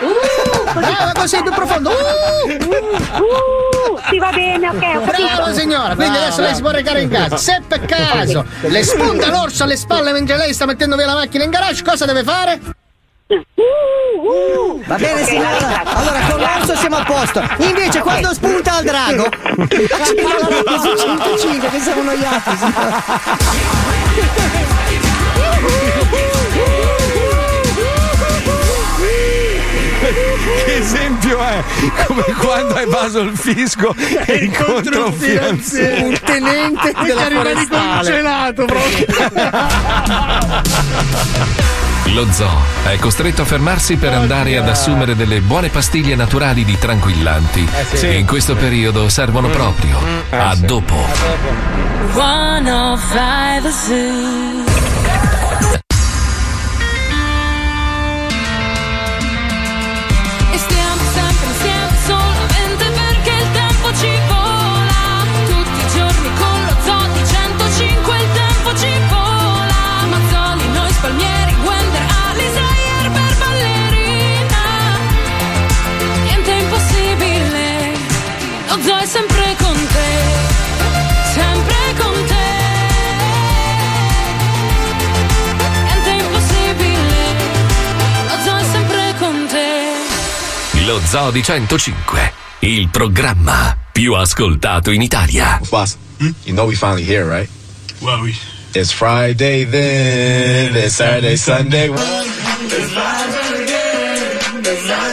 Uh, Brava, così più profondo. Uh! uh, sì, va bene, ok, ho capito. Brava signora, quindi adesso lei si può recare in casa. Se per caso le spunta l'orso alle spalle mentre lei sta mettendo via la macchina in garage, cosa deve fare? Uh, uh. Va bene Ok, la signora, allora con l'orso siamo a posto. Invece quando spunta al drago, su 105 che siamo noiati. Che esempio è? Come quando hai evaso il fisco e incontra un fidanzato. Un tenente della forestale. Lo zoo è costretto a fermarsi per andare ad assumere delle buone pastiglie naturali di tranquillanti. Che in questo periodo servono proprio. A dopo. 105 Zoo. Lo Zoo di 105, il programma più ascoltato in Italia. Boss, you know we finally here, right? Well, we. It's Friday then. It's Saturday, Sunday. I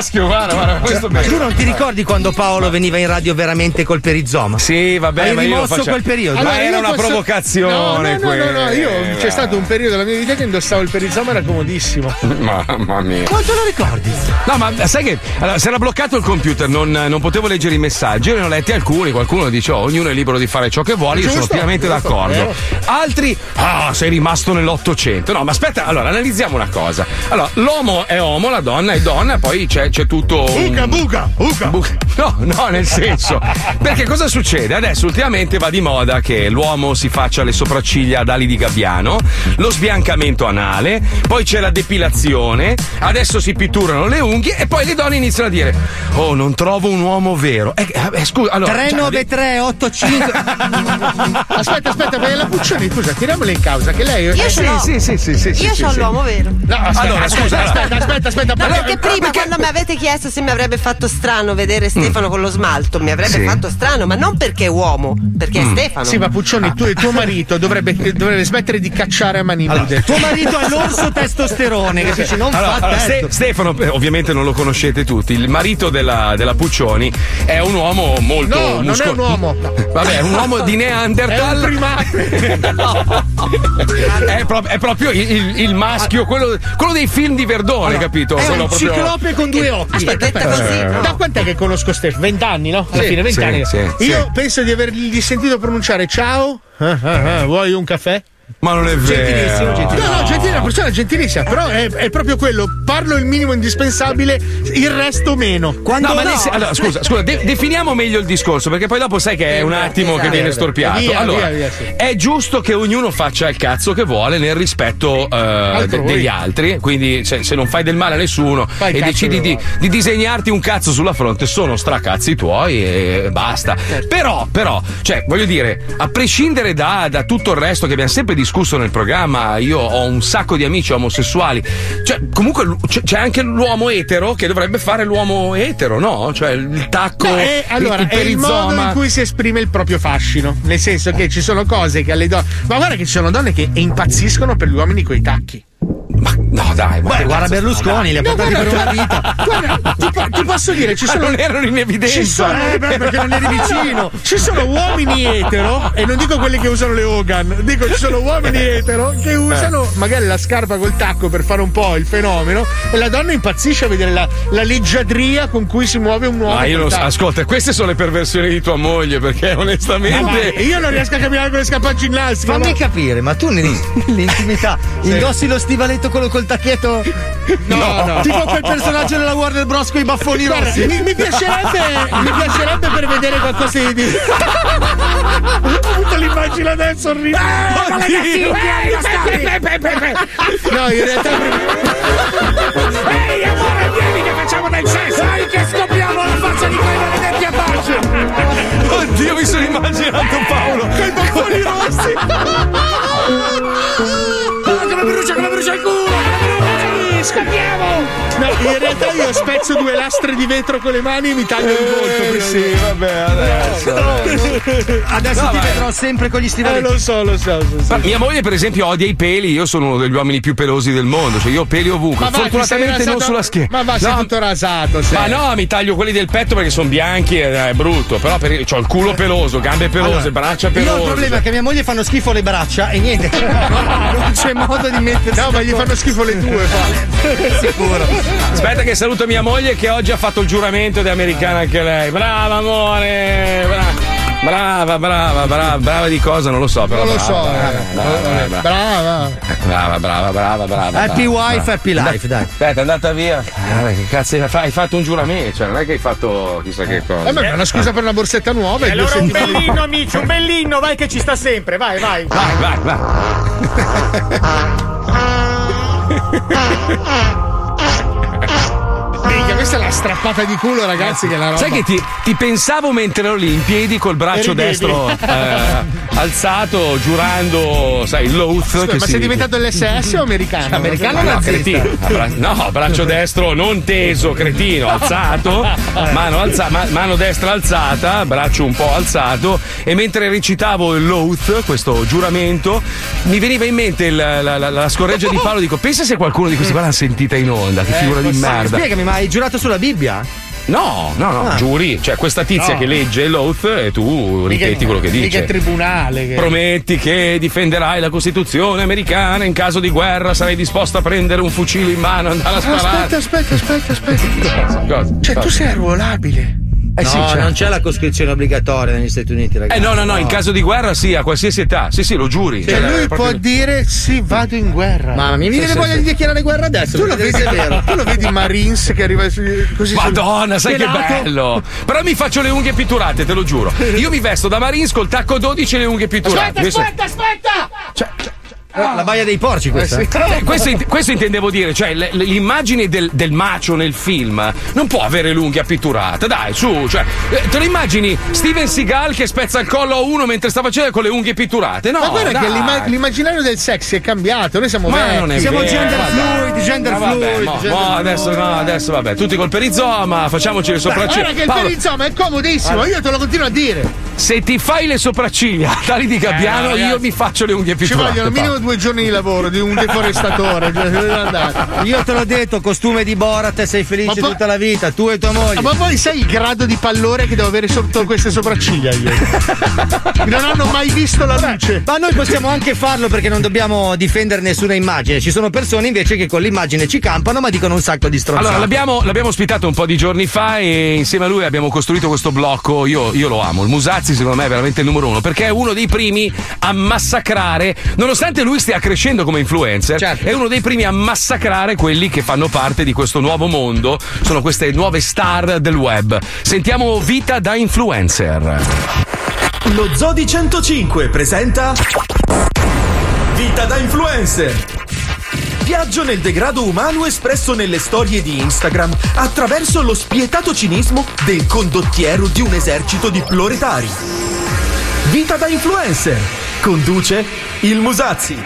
come sono maschio, guarda, guarda, come sto bene. Tu non ti ricordi quando Paolo veniva in radio veramente col perizoma? Sì, vabbè, Hai ma io faccio- quel periodo. Ma era una provocazione No, no, no, no, no, io c'è stato un periodo della mia vita che indossavo il perizoma, era comodissimo. Mamma mia. Quanto lo ricordi? No, ma sai che allora, si era bloccato il computer, non, non potevo leggere i messaggi, io ne ho letti alcuni, qualcuno dice oh, ognuno è libero di fare ciò che vuole, io sono pienamente d'accordo. vero. Altri, ah, sei rimasto nell'Ottocento. No, ma aspetta, allora analizziamo una cosa. Allora, l'uomo è uomo, la donna è donna, poi c'è, c'è tutto. un- Uca, buca, uca. Bu- No, no, nel senso. Perché cosa succede? Adesso ultimamente va di moda che l'uomo si faccia le sopracciglia ad ali di gabbiano, lo sbiancamento anale, poi c'è la depilazione, adesso si pitturano le unghie e poi le donne iniziano a dire: Oh, non trovo un uomo vero. Eh, eh, scusa, allora. cioè, 39385 Aspetta, aspetta, perché la Puccioni, scusa, tiriamola in causa che lei. Io eh, ce l'ho. sì, sì, sì, sì, sì, Io sì, ho sì. l'uomo vero. No, aspetta, Allora, aspetta, scusa, aspetta, aspetta, aspetta, Ma perché- perché prima quando mi avete chiesto se mi avrebbe fatto strano vedere Stefano con lo smalto, mi avrebbe Sì. fatto strano, ma non perché è uomo, perché è Stefano. Sì, ma Puccioni, tu, tuo marito dovrebbe, dovrebbe smettere di cacciare a mani nude. Tuo marito è l'orso testosterone che dice non Allora, fa allora. Ste- Stefano, ovviamente non lo conoscete tutti. Il marito della, della Puccioni è un uomo molto. No, non è un uomo. Vabbè, è un uomo di È Neanderthal. un primate. è, pro- è proprio il, il- il maschio, quello, quello dei film di Verdone, capito? È Quello un proprio- ciclope con due occhi. Aspetta, detta aspetta. Così, no. Da quant'è che conosco Stefano? Vent'anni, no? Alla Sì, fine, sì, vent'anni. sì, Io sì. penso di avergli sentito pronunciare ciao. Ah, ah, ah, vuoi un caffè? Ma non è vero. Gentilissimo, gentilissimo. No, no, gentile, una persona gentilissima, però è, è proprio quello. Parlo il minimo indispensabile, il resto meno. Quando No, ma no, sen- allora, scusa, scusa, de- definiamo meglio il discorso, perché poi dopo sai che è un attimo esatto. che viene storpiato. Via, allora, via, via, sì. è giusto che ognuno faccia il cazzo che vuole nel rispetto eh, de- degli altri. Quindi, se, se non fai del male a nessuno Fai e decidi di, di disegnarti un cazzo sulla fronte, sono stracazzi tuoi e basta. Certo. Però, però, cioè, voglio dire, a prescindere da, da tutto il resto che abbiamo sempre discusso nel programma, io ho un sacco di amici omosessuali. Cioè, comunque c'è anche l'uomo etero che dovrebbe fare l'uomo etero, no? Cioè, il tacco, No, è, allora, il, è il modo in cui si esprime il proprio fascino. Nel senso che ci sono cose che alle donne. Ma guarda che ci sono donne che impazziscono per gli uomini coi tacchi. Ma no, dai, ma Beh, guarda cazzo- Berlusconi, li ha No, portati per guarda, una vita. Guarda, ti, po- ti posso dire, ci Ma sono. non erano in evidenza. Ci sono, eh, beh, perché non eri vicino. Ci sono uomini etero, e non dico quelli che usano le Hogan, dico ci sono uomini etero che usano magari la scarpa col tacco per fare un po' il fenomeno, e la donna impazzisce a vedere la, la leggiadria con cui si muove un uomo. Ma io non so, ascolta, queste sono le perversioni di tua moglie, perché Eh, ma onestamente. io non riesco a camminare con le scarpe ginnastica. Fammi ma- capire, ma tu nell- nell'intimità indossi lo stivaletto quello col tacchetto? No, no. Tipo quel personaggio della Warner Bros. con i baffoni Guarda, rossi. mi, mi piacerebbe, mi piacerebbe per vedere qualcosa di. di- Ho avuto l'immagine adesso orribile. ma ragazzi, Ehi, bastardi! pe- pe- pe- pe- No, in realtà. Ehi, amore, vieni che facciamo del sesso! Dai che scopriamo la faccia di quei maledetti Apache! Oddio, mi sono immaginato Paolo con i baffoni rossi. Oh, come brucia, brucia! Scappiamo! No, in realtà io spezzo due lastre di vetro con le mani e mi taglio il volto. prima Sì, vabbè, adesso. Adesso No, ti vedrò sempre con gli Eh, stivali. lo so, lo so. lo so. Mia moglie, per esempio, odia i peli. Io sono uno degli uomini più pelosi del mondo. Cioè, io ho peli ovunque. Ma Fortunatamente non sulla schiena. Ma va, sei No, tutto rasato. Sei. Ma no, mi taglio quelli del petto perché sono bianchi e è brutto. Però per, ho il culo peloso, gambe pelose, Allora, braccia pelose. ho il problema è che mia moglie fanno schifo le braccia e niente. non c'è modo di mettersi. No, ma gli fanno schifo le tue. fa. Sicuro. Aspetta che saluto mia moglie che oggi ha fatto il giuramento è americana anche lei. Brava amore, brava. Brava, brava, brava, brava di cosa non lo so, però. Non lo brava, so. Brava, eh. brava, brava, Brava. brava, brava, brava, brava. Happy brava, wife, brava. happy life, dai. Aspetta, è andata via. Eh, che cazzo hai fatto? Un giuramento, cioè non è che hai fatto chissà che cosa. Eh, ma è una scusa per una borsetta nuova. E allora un bellino, amici, un bellino, vai che ci sta sempre, vai, vai. Vai, vai, vai. Ah, ah, ah. Questa è la strappata di culo, ragazzi, che è la roba. Sai che ti, ti pensavo mentre ero lì in piedi col braccio destro eh, alzato, giurando, sai, il loath. Scusa, che ma si- sei diventato l'SS o americano? Americano no, cretino. Bra- no, braccio destro non teso, cretino, alzato, mano, alza- ma- mano destra alzata, braccio un po' alzato e mentre recitavo il loath, questo giuramento, mi veniva in mente il- la, la- la scorreggia di Paolo, dico, pensa se qualcuno di questi qua l'ha sentita in onda, che figura di merda. Spiegami, ma hai giurato sulla Bibbia? No, no, no, Ah. giuri, cioè questa tizia No. che legge l'oath e tu Mica- ripeti quello che mica dice. il tribunale. Che... Prometti che difenderai la Costituzione americana in caso di guerra, sarai disposto a prendere un fucile in mano e andare a sparare. Aspetta, aspetta, aspetta, aspetta. Cosa? Cioè, tu sei arruolabile. Eh sì, no, certo. non c'è la coscrizione obbligatoria negli Stati Uniti, ragazzi. Eh no, no, no, in caso di guerra sì, a qualsiasi età. Sì, sì, lo giuri. Cioè, Cioè, lui proprio- può dire sì, vado in guerra. Mamma mia, mi viene sì, voglia sì. di dichiarare guerra adesso. tu lo, vedi, è vero. tu lo vedi Marines che arriva così sul- Madonna, sai che pelato? bello! Però mi faccio le unghie pitturate, te lo giuro. Io mi vesto da Marines col tacco 12 e le unghie pitturate. Questo- aspetta! La baia dei porci questa. Eh sì. Eh, questo, questo intendevo dire, cioè le- le- l'immagine del, del macio nel film non può avere l'unghia pitturata, dai, su, cioè, eh, te lo immagini Steven Seagal che spezza il collo a uno mentre sta facendo con le unghie pitturate? No, Ma guarda dai. che l'imma- l'immaginario del sex è cambiato. Noi siamo Ma non è Siamo vero, gender fluid, gender Ma vabbè, fluid, mo- gender mo adesso no, adesso vabbè, tutti col perizoma, facciamoci le sopracciglia. Guarda che il Paolo, perizoma è comodissimo, io te lo continuo a dire. se ti fai le sopracciglia tali di Gabbiano, no, io mi faccio le unghie Ci pitturate. vogliono minimo due giorni di lavoro di un deforestatore. Io te l'ho detto, costume di Borat, sei felice poi- tutta la vita, tu e tua moglie. Ma poi sai il grado di pallore che devo avere sotto queste sopracciglia io? non hanno mai visto la luce. Ma noi possiamo anche farlo perché non dobbiamo difendere nessuna immagine. Ci sono persone invece che con l'immagine ci campano ma dicono un sacco di stronzate. Allora, l'abbiamo, l'abbiamo ospitato un po' di giorni fa e insieme a lui abbiamo costruito questo blocco. Io, io lo amo. Il Musazzi, secondo me, è veramente il numero uno perché è uno dei primi a massacrare, nonostante lui stia crescendo come influencer, Certo. è uno dei primi a massacrare quelli che fanno parte di questo nuovo mondo. Sono queste nuove star del web. Sentiamo Vita da influencer. Lo Zodi 105 presenta Vita da influencer. Viaggio nel degrado umano espresso nelle storie di Instagram attraverso lo spietato cinismo del condottiero di un esercito di proletari. Vita da influencer. Conduce il Musazzi.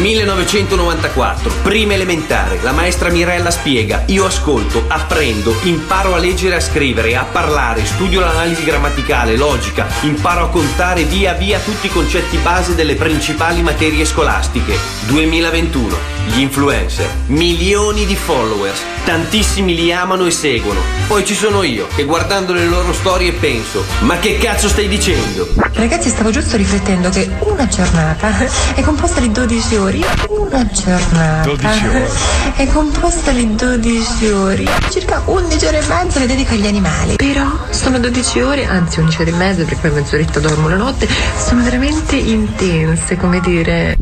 1994, prima elementare, la maestra Mirella spiega, io ascolto, apprendo, imparo a leggere a scrivere, a parlare, studio l'analisi grammaticale, logica, imparo a contare via via tutti i concetti base delle principali materie scolastiche. 2021, gli influencer, milioni di followers, tantissimi li amano e seguono. Poi ci sono io, che guardando le loro storie penso, ma che cazzo stai dicendo? Ragazzi, stavo giusto riflettendo che una giornata è composta di 12 ore. Una giornata 12 ore. è composta di 12 ore. Circa 11 ore e mezza le dedico agli animali. Però sono 12 ore, anzi 11 ore e mezza perché poi mezz'oretta dormo la notte. Sono veramente intense, come dire.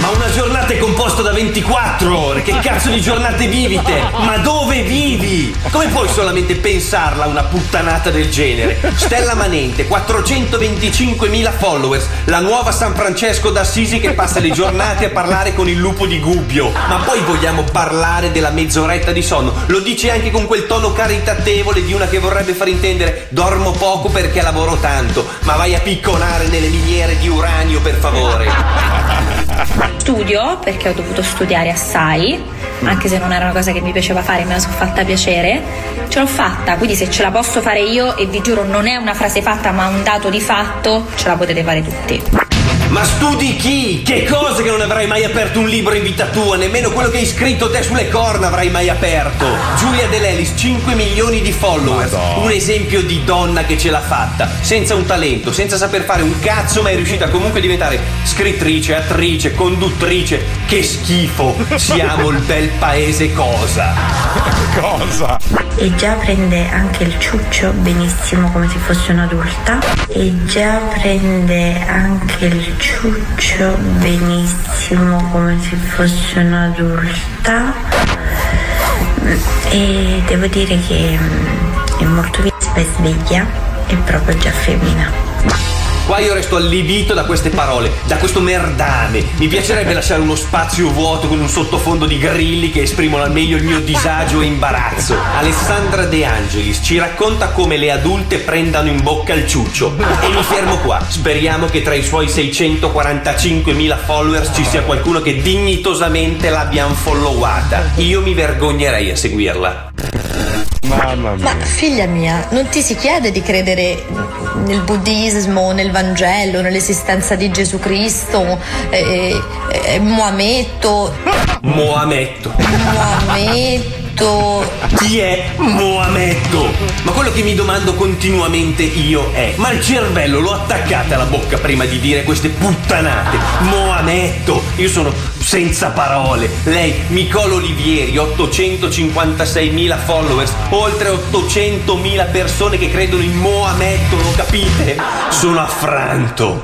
Ma una giornata è composta da 24 ore. Che cazzo di giornate vivite? Ma dove vivi? Come puoi solamente pensarla una puttanata del genere? Stella Manente, 425.000 followers. La nuova San Francesco d'Assisi che passa le giornate a parlare con il lupo di Gubbio. Ma poi vogliamo parlare della mezz'oretta di sonno. Lo dice anche con quel tono caritatevole di una che vorrebbe far intendere dormo poco perché lavoro tanto. Ma vai a picconare nelle miniere di uranio, per favore. Studio perché ho dovuto studiare assai, anche se non era una cosa che mi piaceva fare, me la sono fatta piacere. Ce l'ho fatta, quindi se ce la posso fare io, e vi giuro non è una frase fatta ma un dato di fatto, ce la potete fare tutti. Ma studi chi? Che cose che non avrai mai aperto un libro in vita tua, nemmeno quello che hai scritto te sulle corna avrai mai aperto. Giulia De Lelis, 5 milioni di follower. Un esempio di donna che ce l'ha fatta, senza un talento, senza saper fare un cazzo, ma è riuscita comunque a diventare scrittrice, attrice, conduttrice. Che schifo! Siamo il bel paese cosa? Cosa? E già prende anche il ciuccio benissimo come se fosse un'adulta. E già prende anche il ciuccio benissimo come se fosse un'adulta. E devo dire che mm, è molto vispa e sveglia, è proprio già femmina. Qua io resto allibito da queste parole, da questo merdame. Mi piacerebbe lasciare uno spazio vuoto con un sottofondo di grilli che esprimono al meglio il mio disagio e imbarazzo. Alessandra De Angelis ci racconta come le adulte prendano in bocca il ciuccio. E mi fermo qua. Speriamo che tra i suoi 645.000 followers ci sia qualcuno che dignitosamente l'abbia unfollowata. Io mi vergognerei a seguirla. Mamma Ma figlia mia, non ti si chiede di credere nel buddismo, nel Vangelo, nell'esistenza di Gesù Cristo, eh, eh, Moametto. Moametto. Moametto. Chi è Moametto? Ma quello che mi domando continuamente io è: ma il cervello lo attaccate alla bocca prima di dire queste puttanate? Moametto! Io sono senza parole. Lei, Nicolo Olivieri, 856.000 followers, oltre 800.000 persone che credono in Moametto, lo capite? Sono affranto.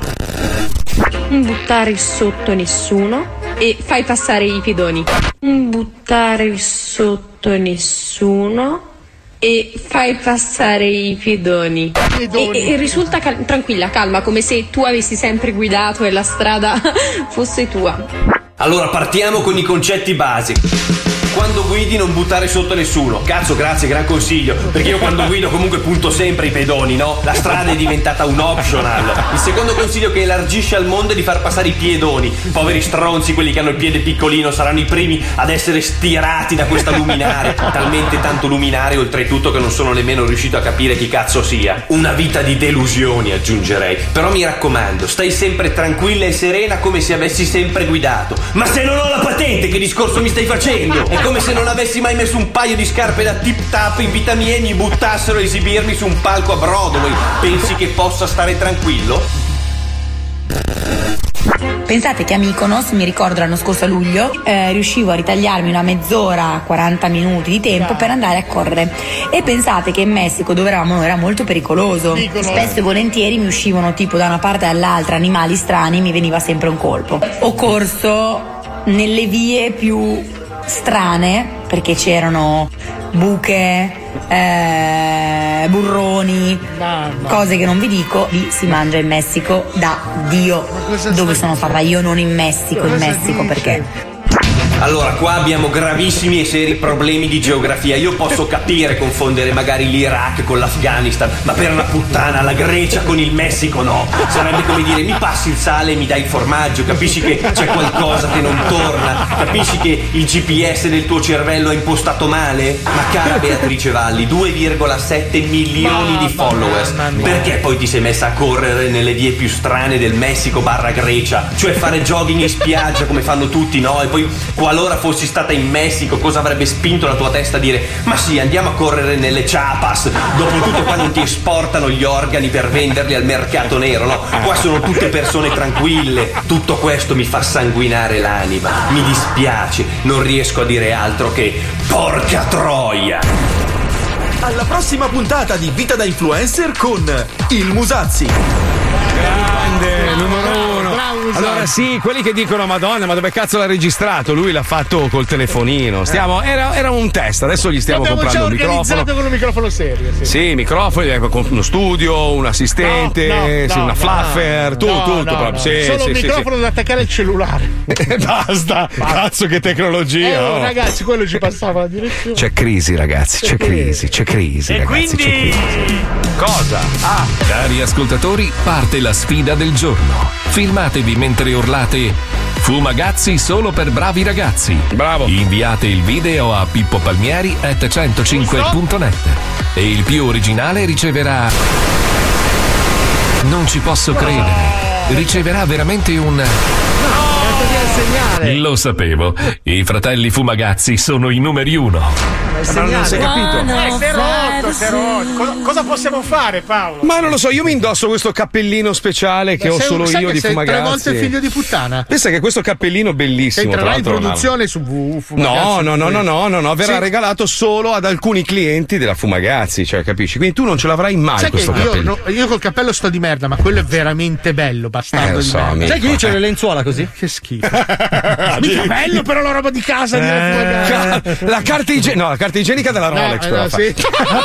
Non buttare sotto nessuno e fai passare i pedoni. Non buttare sotto nessuno e fai passare i pedoni. E, e- e risulta cal- tranquilla, calma, come se tu avessi sempre guidato e la strada fosse tua. Allora partiamo con i concetti base. Quando guidi non buttare sotto nessuno. Cazzo, grazie, gran consiglio. Perché io quando guido comunque punto sempre i pedoni, no? La strada è diventata un optional. Il secondo consiglio che elargisce al mondo è di far passare i piedoni. Poveri stronzi, quelli che hanno il piede piccolino, saranno i primi ad essere stirati da questa luminare. Talmente tanto luminare, oltretutto, che non sono nemmeno riuscito a capire chi cazzo sia. Una vita di delusioni, aggiungerei. Però mi raccomando, stai sempre tranquilla e serena come se avessi sempre guidato. Ma se non ho la patente, che discorso mi stai facendo? È come se non avessi mai messo un paio di scarpe da tip tap in vita mia e mi buttassero a esibirmi su un palco a Broadway. Pensi che possa stare tranquillo? Pensate che a Mykonos, mi ricordo l'anno scorso a luglio, eh, riuscivo a ritagliarmi una mezz'ora, 40 minuti di tempo per andare a correre. E pensate che in Messico, dove eravamo, era molto pericoloso. Spesso e volentieri mi uscivano tipo da una parte all'altra animali strani, mi veniva sempre un colpo. Ho corso nelle vie più strane, perché c'erano buche, eh, burroni, cose che non vi dico, lì si mangia in Messico da Dio. Dove sono stata io, non in Messico, in Messico perché. Allora, qua abbiamo gravissimi e seri problemi di geografia. Io posso capire confondere magari l'Iraq con l'Afghanistan, ma per una puttana la Grecia con il Messico no. Sarebbe come dire mi passi il sale e mi dai il formaggio, capisci che c'è qualcosa che non torna, capisci che il GPS del tuo cervello è impostato male? Ma cara Beatrice Valli, 2,7 milioni di followers. Perché poi ti sei messa a correre nelle vie più strane del Messico barra Grecia? Cioè fare jogging in spiaggia come fanno tutti, no? E poi qualora fossi stata in Messico, cosa avrebbe spinto la tua testa a dire ma sì, andiamo a correre nelle Chiapas. Dopotutto qua non ti esportano gli organi per venderli al mercato nero, no? Qua sono tutte persone tranquille. Tutto questo mi fa sanguinare l'anima. Mi dispiace, non riesco a dire altro che porca troia. Alla prossima puntata di Vita da Influencer con il Musazzi. Grande, numero uno. Musazzi. Allora, sì, quelli che dicono Madonna, ma dove cazzo l'ha registrato? Lui l'ha fatto col telefonino. Stiamo, era, era un test, adesso gli stiamo L'abbiamo comprando un microfono. con un microfono serio. Sì. Sì, microfoni, eh, con uno studio, un assistente, No, no, sì, no, una fluffer, tutto, tutto proprio. Sì, Solo un microfono da attaccare al cellulare. sì. Basta, cazzo che tecnologia. Eh, ragazzi, quello ci passava la direzione. C'è crisi, ragazzi, c'è crisi, c'è crisi, E ragazzi, c'è quindi- crisi. Cosa? Ah, Cari ascoltatori, parte la sfida del giorno. Filmatevi mentre urlate Fumagazzi solo per bravi ragazzi. Bravo. Inviate il video a pippopalmieri at 105.net e il più originale riceverà Non ci posso credere. Riceverà veramente un Lo sapevo. I fratelli Fumagazzi sono i numeri uno. Ma non si è capito. Sei rotto, sei rotto. Cosa, cosa possiamo fare, Paolo? Ma non lo so, io mi indosso questo cappellino speciale che Ma ho sei- solo io di sei Fumagazzi. tre volte figlio di puttana. Pensa che questo cappellino bellissimo. tra Entrerà in produzione su VU. No, no, no, no, no, no, no, verrà Sì. regalato solo ad alcuni clienti della Fumagazzi, cioè capisci? Quindi tu non ce l'avrai mai Sai che questo io, cappellino. no, io col cappello sto di merda, ma quello è veramente bello, bastardo Eh, so, merda. amico. Sai che io c'ho le lenzuola così? Che schifo. Mica bello però la roba di casa di Eh, ca- la carta igienica, no, la carta igienica della No, Rolex eh, però no, fa. sì.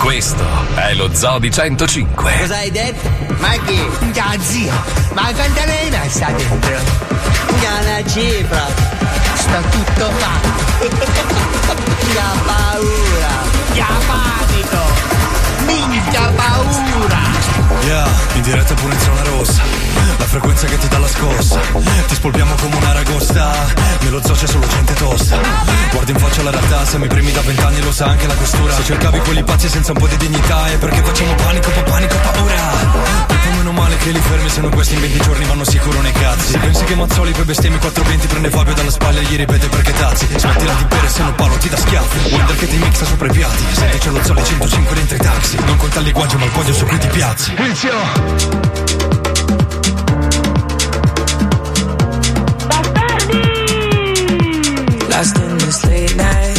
Questo è lo Zoo di 105. Cosa hai detto? Ma chi? Già zio, ma quanta lei sta dentro? Già la cifra, sta tutto fatto. Già paura, già panico, minchia paura. Yeah, in diretta pure in zona rossa La frequenza che ti dà la scossa. Ti spolpiamo come un'aragosta Nello zoo c'è solo gente tosta. Guardi in faccia la realtà Se mi premi da vent'anni lo sa anche la costura Se cercavi quelli pazzi senza un po' di dignità È perché facciamo panico, pa panico, paura Poi meno male che li fermi Se no questi in 20 giorni vanno sicuro nei cazzi. Se pensi che Mazzoli poi bestemmia 420 Prende Fabio dalla spalla e gli ripete perché tazzi? Smettila di bere se no Paolo ti dà schiaffi. Wonder che ti mixa sopra i piatti. Senti c'è lo zoo di 105 dentro i taxi. Non conta il linguaggio ma il podio su cui ti piazzi. Lost in this late night,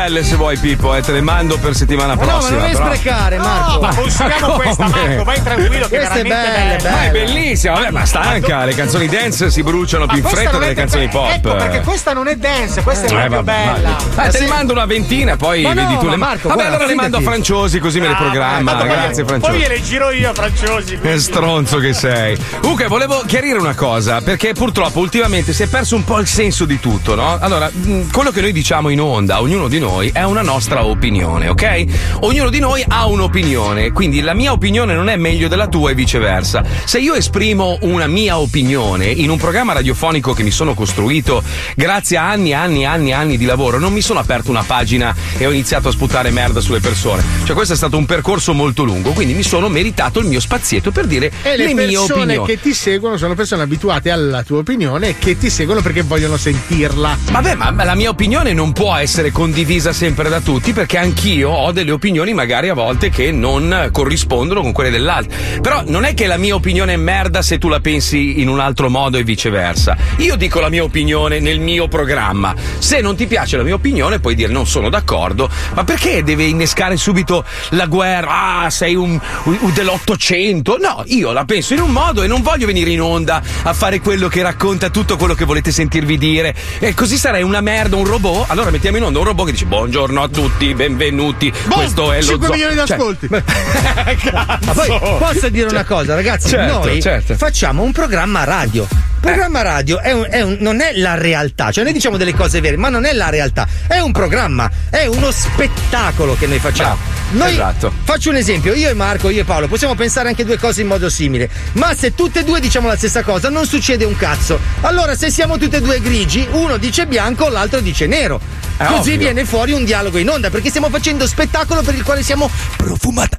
belle se vuoi, Pippo, eh, te le mando per settimana Ma no, ma prossima. non è però. sprecare, Marco. ma consumiamo come? questa, Marco, vai tranquillo che Questa è veramente bella, Ma è bellissima, vabbè, ma stanca. Le canzoni dance si bruciano più in fretta delle canzoni pop. Ecco, perché questa non è dance, questa è Eh, proprio vabbè, bella. ma- te ne mando una ventina, poi Ma no, vedi tu ma le Marco, Vabbè, guarda, allora le mando a. Franciosi, così me le Ah, programma. Grazie, Poi Franciosi. gliele giro io, Franciosi. Che stronzo che sei. Comunque, volevo chiarire una cosa, perché purtroppo ultimamente si è perso un po' il senso di tutto, no? Allora, quello che noi diciamo in onda, ognuno di noi, è una nostra opinione, ok? Ognuno di noi ha un'opinione, quindi la mia opinione non è meglio della tua e viceversa. Se io esprimo una mia opinione in un programma radiofonico che mi sono costruito grazie a anni e anni e anni e anni di lavoro, non mi sono aperto una pagina e ho iniziato a sputare merda sulle persone. Cioè, questo è stato un percorso molto lungo, quindi mi sono meritato il mio spazietto per dire E le, le mie persone opinioni. che ti seguono sono persone abituate alla tua opinione e che ti seguono perché vogliono sentirla. Vabbè, ma la mia opinione non può essere condivisa sempre da tutti perché anch'io ho delle opinioni magari a volte che non corrispondono con quelle dell'altro. Però non è che la mia opinione è merda se tu la pensi in un altro modo e viceversa. Io dico la mia opinione nel mio programma. Se non ti piace la mia opinione puoi dire non sono d'accordo, ma perché deve innescare subito la guerra? Ah, sei un, un- dell'Ottocento? No, io la penso in un modo e non voglio venire in onda a fare quello che racconta tutto quello che volete sentirvi dire. E così sarei una merda, un robot. Allora mettiamo in onda un robot che dice buongiorno a tutti, benvenuti. Questo è lo 5 zoo. milioni di Cioè, ascolti. Ma poi posso dire una cosa, ragazzi? Certo, noi certo. facciamo un programma radio. Programma radio è un- è un- non è la realtà, cioè noi diciamo delle cose vere, ma non è la realtà, è un programma, è uno spettacolo che noi facciamo. Noi, esatto. Faccio un esempio, io e Marco, io e Paolo, possiamo pensare anche due cose in modo simile, ma se tutte e due diciamo la stessa cosa non succede un cazzo. Allora se siamo tutte e due grigi, uno dice bianco, l'altro dice nero. È Così ovvio. viene fuori un dialogo in onda, perché stiamo facendo spettacolo per il quale siamo profumati.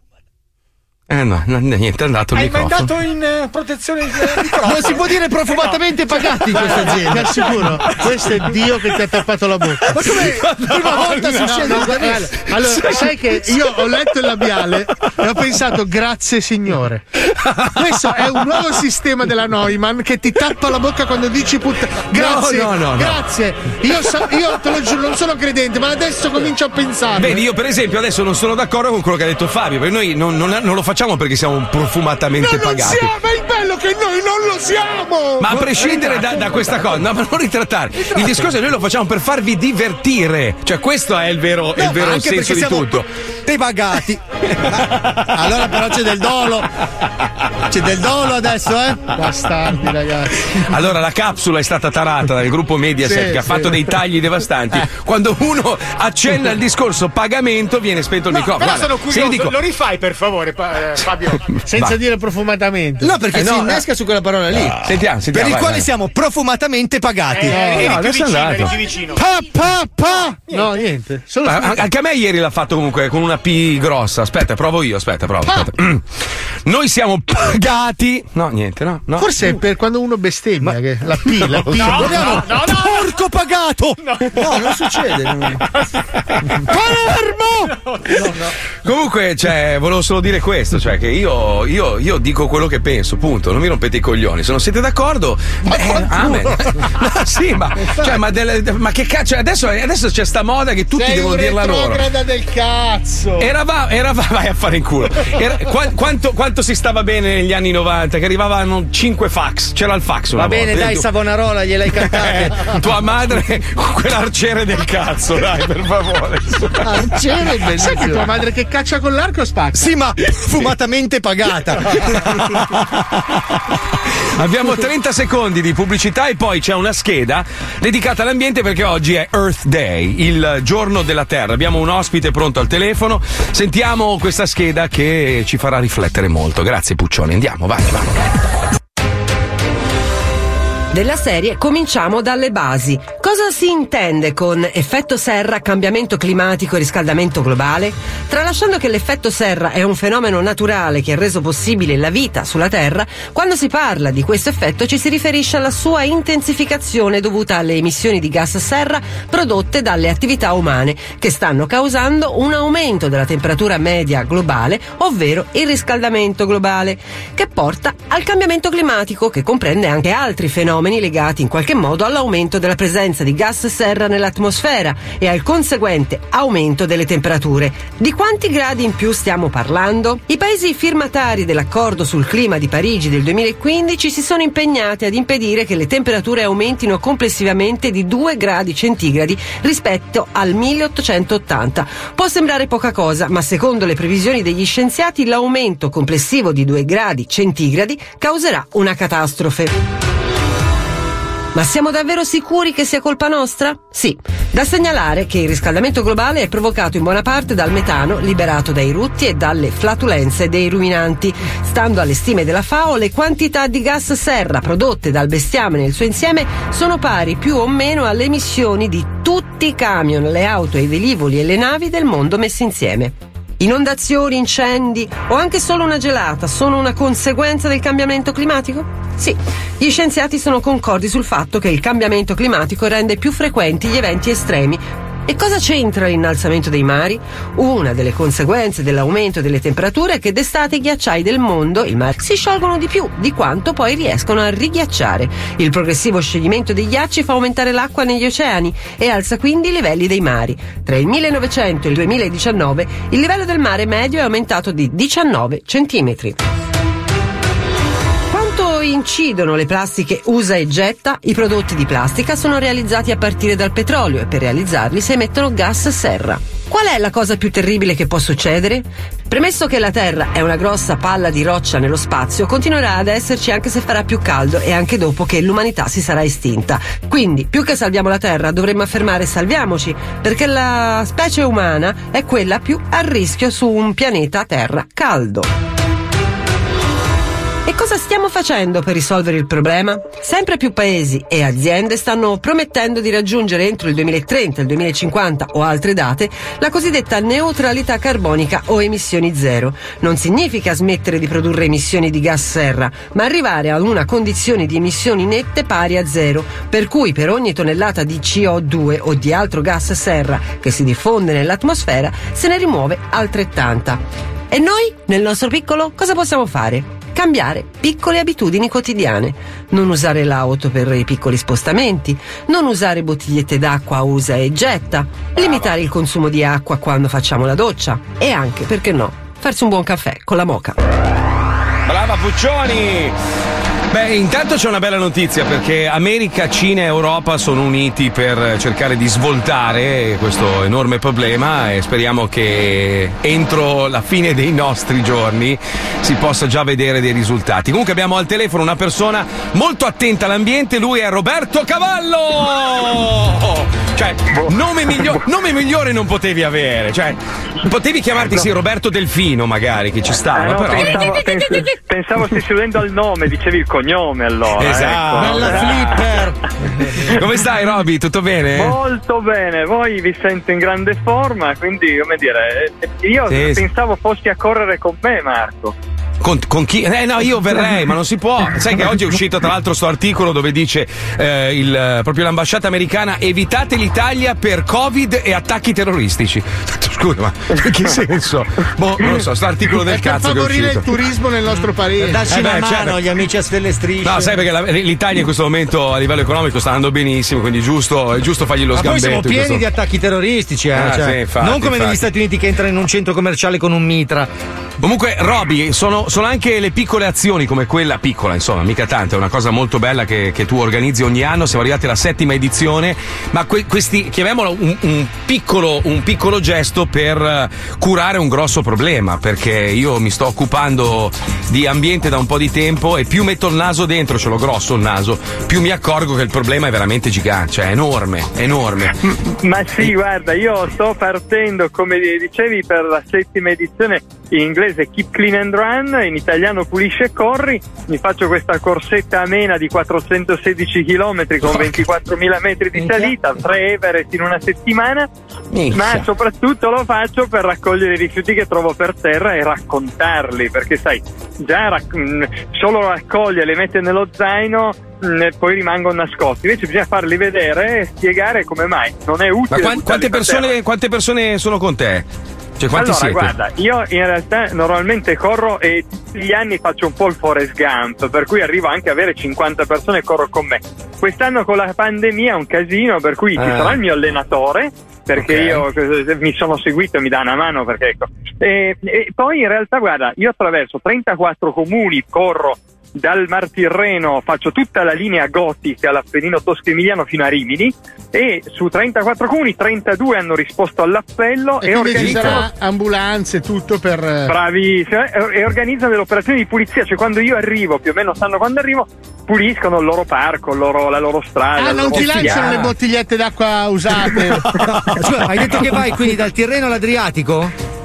Eh no, no, niente, è andato il Hai microfono. mandato in eh, protezione microfono. Non si può dire profumatamente pagati in questa azienda. Ti assicuro, questo è Dio che ti ha tappato la bocca. Ma come? Prima volta succede No, no, a me. guarda, Allora, sai che io ho letto il labiale e ho pensato, grazie signore. Questo è un nuovo sistema della Neumann che ti tappa la bocca quando dici puttana. Grazie, no, no, no. grazie. Io, so- io te lo giuro, non sono credente, ma adesso comincio a pensare. Vedi, io per esempio adesso non sono d'accordo con quello che ha detto Fabio, perché noi non, non- non lo facciamo perché siamo profumatamente No, non pagati. siamo, è il bello che noi non lo siamo! Ma a prescindere da, da questa cosa, no, ma non ritrattare. Il discorso è noi lo facciamo per farvi divertire. Cioè, questo è il vero, il No, vero ma anche senso di tutto. Dei pagati. allora però c'è del dolo. C'è del dolo adesso, eh? Bastardi, ragazzi. Allora, la capsula è stata tarata dal gruppo Mediaset Sì, che ha sì. fatto dei tagli devastanti. Quando uno accenna il discorso pagamento, viene spento il No, microfono. Guarda, sono curioso, dico, lo rifai per favore, pa- eh, Fabio. Senza dire profumatamente. No, perché Eh, si no, innesca su quella parola lì. Sentiamo, sentiamo, Per il quale vai. siamo profumatamente pagati. Eh, no, più adesso è vicino, andato. eri più vicino. Pa, pa, pa! No, niente. Solo Ah, ah, Anche a me ieri l'ha fatto comunque con una P grossa. Aspetta, provo io. Aspetta, provo. aspetta. Mm. Noi siamo pagati. No, niente, no. no. Forse è per quando uno bestemmia, che la P, la P. No, Vogliamo- no, no, no. Porco pagato! No, non succede. Palermo! Comunque, cioè, volevo solo dire questo: cioè, che io, io, io dico quello che penso, punto. Non mi rompete i coglioni. Se non siete d'accordo, beh, amen. No, sì, ma, cioè, ma, delle- ma che cazzo? Adesso, adesso c'è sta moda che tutti Sei devono dirla loro. retrograda del cazzo. Eravamo, eravamo, vai a fare in culo. Era- qua- quanto, quanto si stava bene negli anni 90? Che arrivavano 5 fax. C'era il fax una Va bene, volta. dai, Savonarola, gliel'hai cantate. Eh, tua madre, quell'arciere del cazzo, dai, per favore. Arciere bellissimo. Sai che tua madre che caccia con l'arco spacca? Sì, ma fumatamente pagata. Abbiamo 30 secondi di pubblicità e poi c'è una scheda dedicata all'ambiente perché oggi è Earth Day, il giorno della Terra. Abbiamo un ospite pronto al telefono. Sentiamo questa scheda che ci farà riflettere molto. Grazie Puccioni, andiamo, vai, vai. Della serie cominciamo dalle basi. Cosa si intende con effetto serra, cambiamento climatico e riscaldamento globale? Tralasciando che l'effetto serra è un fenomeno naturale che ha reso possibile la vita sulla Terra, quando si parla di questo effetto ci si riferisce alla sua intensificazione dovuta alle emissioni di gas serra prodotte dalle attività umane, che stanno causando un aumento della temperatura media globale, ovvero il riscaldamento globale, che porta al cambiamento climatico, che comprende anche altri fenomeni fenomeni legati in qualche modo all'aumento della presenza di gas serra nell'atmosfera e al conseguente aumento delle temperature. Di quanti gradi in più stiamo parlando? I paesi firmatari dell'accordo sul clima di Parigi del 2015 si sono impegnati ad impedire che le temperature aumentino complessivamente di 2 gradi centigradi rispetto al 1880. Può sembrare poca cosa, ma secondo le previsioni degli scienziati l'aumento complessivo di 2 gradi centigradi causerà una catastrofe. Ma siamo davvero sicuri che sia colpa nostra? Sì. Da segnalare che il riscaldamento globale è provocato in buona parte dal metano liberato dai rutti e dalle flatulenze dei ruminanti. Stando alle stime della FAO, le quantità di gas serra prodotte dal bestiame nel suo insieme sono pari più o meno alle emissioni di tutti i camion, le auto, i velivoli e le navi del mondo messi insieme. Inondazioni, incendi o anche solo una gelata sono una conseguenza del cambiamento climatico? Sì, gli scienziati sono concordi sul fatto che il cambiamento climatico rende più frequenti gli eventi estremi. E cosa c'entra l'innalzamento dei mari? Una delle conseguenze dell'aumento delle temperature è che d'estate i ghiacciai del mondo, il mare, si sciolgono di più di quanto poi riescono a righiacciare. Il progressivo scioglimento dei ghiacci fa aumentare l'acqua negli oceani e alza quindi i livelli dei mari. Tra il 1900 e il 2019 il livello del mare medio è aumentato di 19 centimetri. Quanto incidono le plastiche usa e getta? I prodotti di plastica sono realizzati a partire dal petrolio e per realizzarli si emettono gas serra. Qual è la cosa più terribile che può succedere? Premesso che la Terra è una grossa palla di roccia nello spazio, continuerà ad esserci anche se farà più caldo e anche dopo che l'umanità si sarà estinta. Quindi, più che salviamo la Terra, dovremmo affermare salviamoci, perché la specie umana è quella più a rischio su un pianeta Terra caldo. Cosa stiamo facendo per risolvere il problema? Sempre più paesi e aziende stanno promettendo di raggiungere entro il 2030, il 2050 o altre date la cosiddetta neutralità carbonica o emissioni zero. Non significa smettere di produrre emissioni di gas serra, ma arrivare ad una condizione di emissioni nette pari a zero, per cui per ogni tonnellata di CO2 o di altro gas serra che si diffonde nell'atmosfera se ne rimuove altrettanta. E noi, nel nostro piccolo, cosa possiamo fare? Cambiare piccole abitudini quotidiane. Non usare l'auto per i piccoli spostamenti, non usare bottigliette d'acqua usa e getta, limitare il consumo di acqua quando facciamo la doccia e anche, perché no, farsi un buon caffè con la moca. Brava Puccioni! Beh, intanto c'è una bella notizia perché America, Cina e Europa sono uniti per cercare di svoltare questo enorme problema e speriamo che entro la fine dei nostri giorni si possa già vedere dei risultati. Comunque abbiamo al telefono una persona molto attenta all'ambiente, lui è Roberto Cavallo! Cioè, nome, miglio- nome migliore non potevi avere, cioè, potevi chiamarti sì Roberto Delfino magari che ci stava, Eh, no, però... pensavo, pens- pensavo stessi al nome, dicevi il cognome allora. Esatto. ecco. Bella flipper. Come stai Roby? Tutto bene? Molto bene, voi vi sento in grande forma, quindi come dire, eh, io Sì, pensavo fossi a correre con me Marco. Con, con chi? Eh no, io verrei, ma non si può. Sai che oggi è uscito tra l'altro sto articolo dove dice eh, il, eh, proprio l'ambasciata americana evitate l'Italia per Covid e attacchi terroristici. Scusa, ma in che senso? Boh, non lo so, sto articolo del È per cazzo che è favorire il turismo nel nostro paese. Darci Eh una beh, mano certo. agli amici a stelle strisce. No, sai perché la- l'Italia in questo momento a livello economico sta andando benissimo, quindi è giusto, è giusto fargli lo Ma poi sgambetto. siamo pieni questo- di attacchi terroristici, eh, Ah, cioè, sì, infatti, non come negli infatti. Stati Uniti che entrano in un centro commerciale con un mitra. Comunque, Roby, sono, sono anche le piccole azioni come quella piccola, insomma, mica tanto, è una cosa molto bella che, che tu organizzi ogni anno. Siamo arrivati alla settima edizione, ma que- questi, chiamiamolo un, un piccolo, un piccolo gesto per eh, curare un grosso problema, perché io mi sto occupando di ambiente da un po' di tempo e più metto il naso dentro, ce l'ho grosso il naso, più mi accorgo che il problema è veramente gigante, cioè è enorme, enorme. Ma sì, guarda, io sto partendo, come dicevi, per la settima edizione in inglese Keep Clean and Run, in italiano Pulisce e Corri. Mi faccio questa corsetta amena di 416 km con 24.000 metri di salita, tre Everest in una settimana, ma soprattutto lo faccio per raccogliere i rifiuti che trovo per terra e raccontarli, perché sai, già rac- solo raccoglierli e mettere nello zaino mh, e poi rimangono nascosti. Invece bisogna farli vedere e spiegare come mai non è utile. Ma quante, persone, quante persone sono con te? Cioè, allora, siete? guarda, io in realtà normalmente corro e tutti gli anni faccio un po' il Forest Gump, per cui arrivo anche a avere 50 persone che corrono con me. Quest'anno con la pandemia è un casino, per cui ci Eh. sarà il mio allenatore, perché io eh, mi sono seguito e mi dà una mano, perché ecco. E, e poi in realtà, guarda, io attraverso 34 comuni, corro dal Mar Tirreno, faccio tutta la linea gotica, l'Appennino Tosco-Emiliano fino a Rimini e su 34 comuni 32 hanno risposto all'appello E e, quindi ci organizzano sarà ambulanze, tutto per. Bravissimo, e organizzano delle operazioni di pulizia, cioè quando io arrivo, più o meno sanno quando arrivo, puliscono il loro parco, il loro- la loro strada. Ah, non ti lanciano le bottigliette d'acqua usate. Scusa, hai detto che vai quindi dal Tirreno all'Adriatico?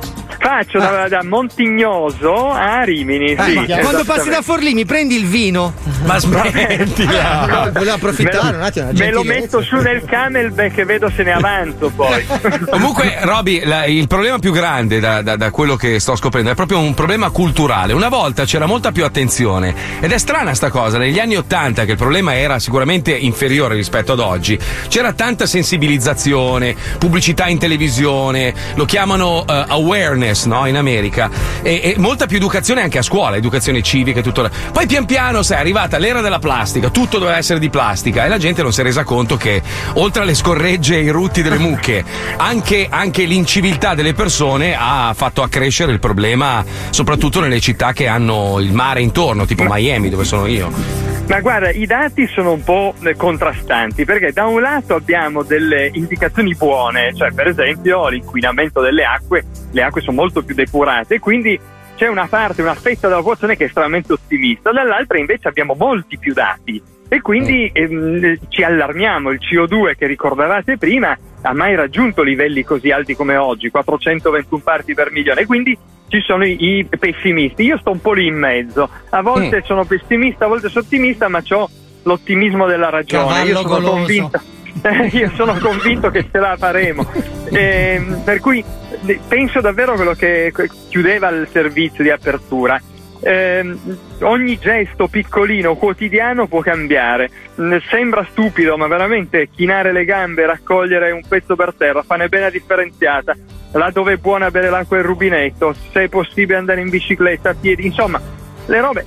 Faccio da, da Montignoso a Rimini. Eh, sì, ma quando passi da. Forlì mi prendi il vino. Ma smettila! No, volevo approfittare Me- un attimo. Me lo metto su nel camelback e vedo se ne avanzo poi. Comunque, Roby, la- il problema più grande da, da- da quello che sto scoprendo è proprio un problema culturale. Una volta c'era molta più attenzione ed è strana sta cosa. Negli anni Ottanta, che il problema era sicuramente inferiore rispetto ad oggi, c'era tanta sensibilizzazione, pubblicità in televisione, lo chiamano eh, awareness no? in America, e, e molta più educazione anche a scuola, educazione civica e tutto. la- Poi pian piano, sai, è arrivata l'era della plastica, tutto doveva essere di plastica e la gente non si è resa conto che oltre alle scorregge e i rutti delle mucche, anche, anche l'inciviltà delle persone ha fatto accrescere il problema, soprattutto nelle città che hanno il mare intorno, tipo Miami, dove sono io. Ma guarda, i dati sono un po' eh, contrastanti perché da un lato abbiamo delle indicazioni buone, cioè per esempio l'inquinamento delle acque, le acque sono molto più depurate e quindi c'è una parte, una fetta della popolazione che è estremamente ottimista, dall'altra invece abbiamo molti più dati e quindi ehm, ci allarmiamo, il CO2 che ricordavate prima ha mai raggiunto livelli così alti come oggi, 421 parti per milione, e quindi ci sono i, i pessimisti. Io sto un po' lì in mezzo, a volte sono pessimista, a volte sono ottimista, ma ho l'ottimismo della ragione. Io Cavallo sono goloso. convinto. Io sono convinto che ce la faremo. Ehm, per cui eh, penso davvero a quello che chiudeva il servizio di apertura. Ehm, ogni gesto piccolino, quotidiano può cambiare. Mm, Sembra stupido, ma veramente chinare le gambe, raccogliere un pezzo per terra, fare bene la differenziata. Là dove è buona bere l'acqua del rubinetto, se è possibile andare in bicicletta, a piedi, insomma, le robe.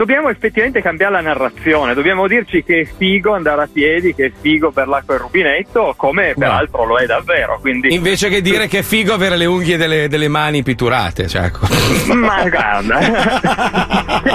Dobbiamo effettivamente cambiare la narrazione, dobbiamo dirci che è figo andare a piedi, che è figo per l'acqua del rubinetto, come peraltro lo è davvero. Quindi... Invece che dire che è figo avere le unghie delle, delle mani pitturate, cioè, ecco. Ma guarda,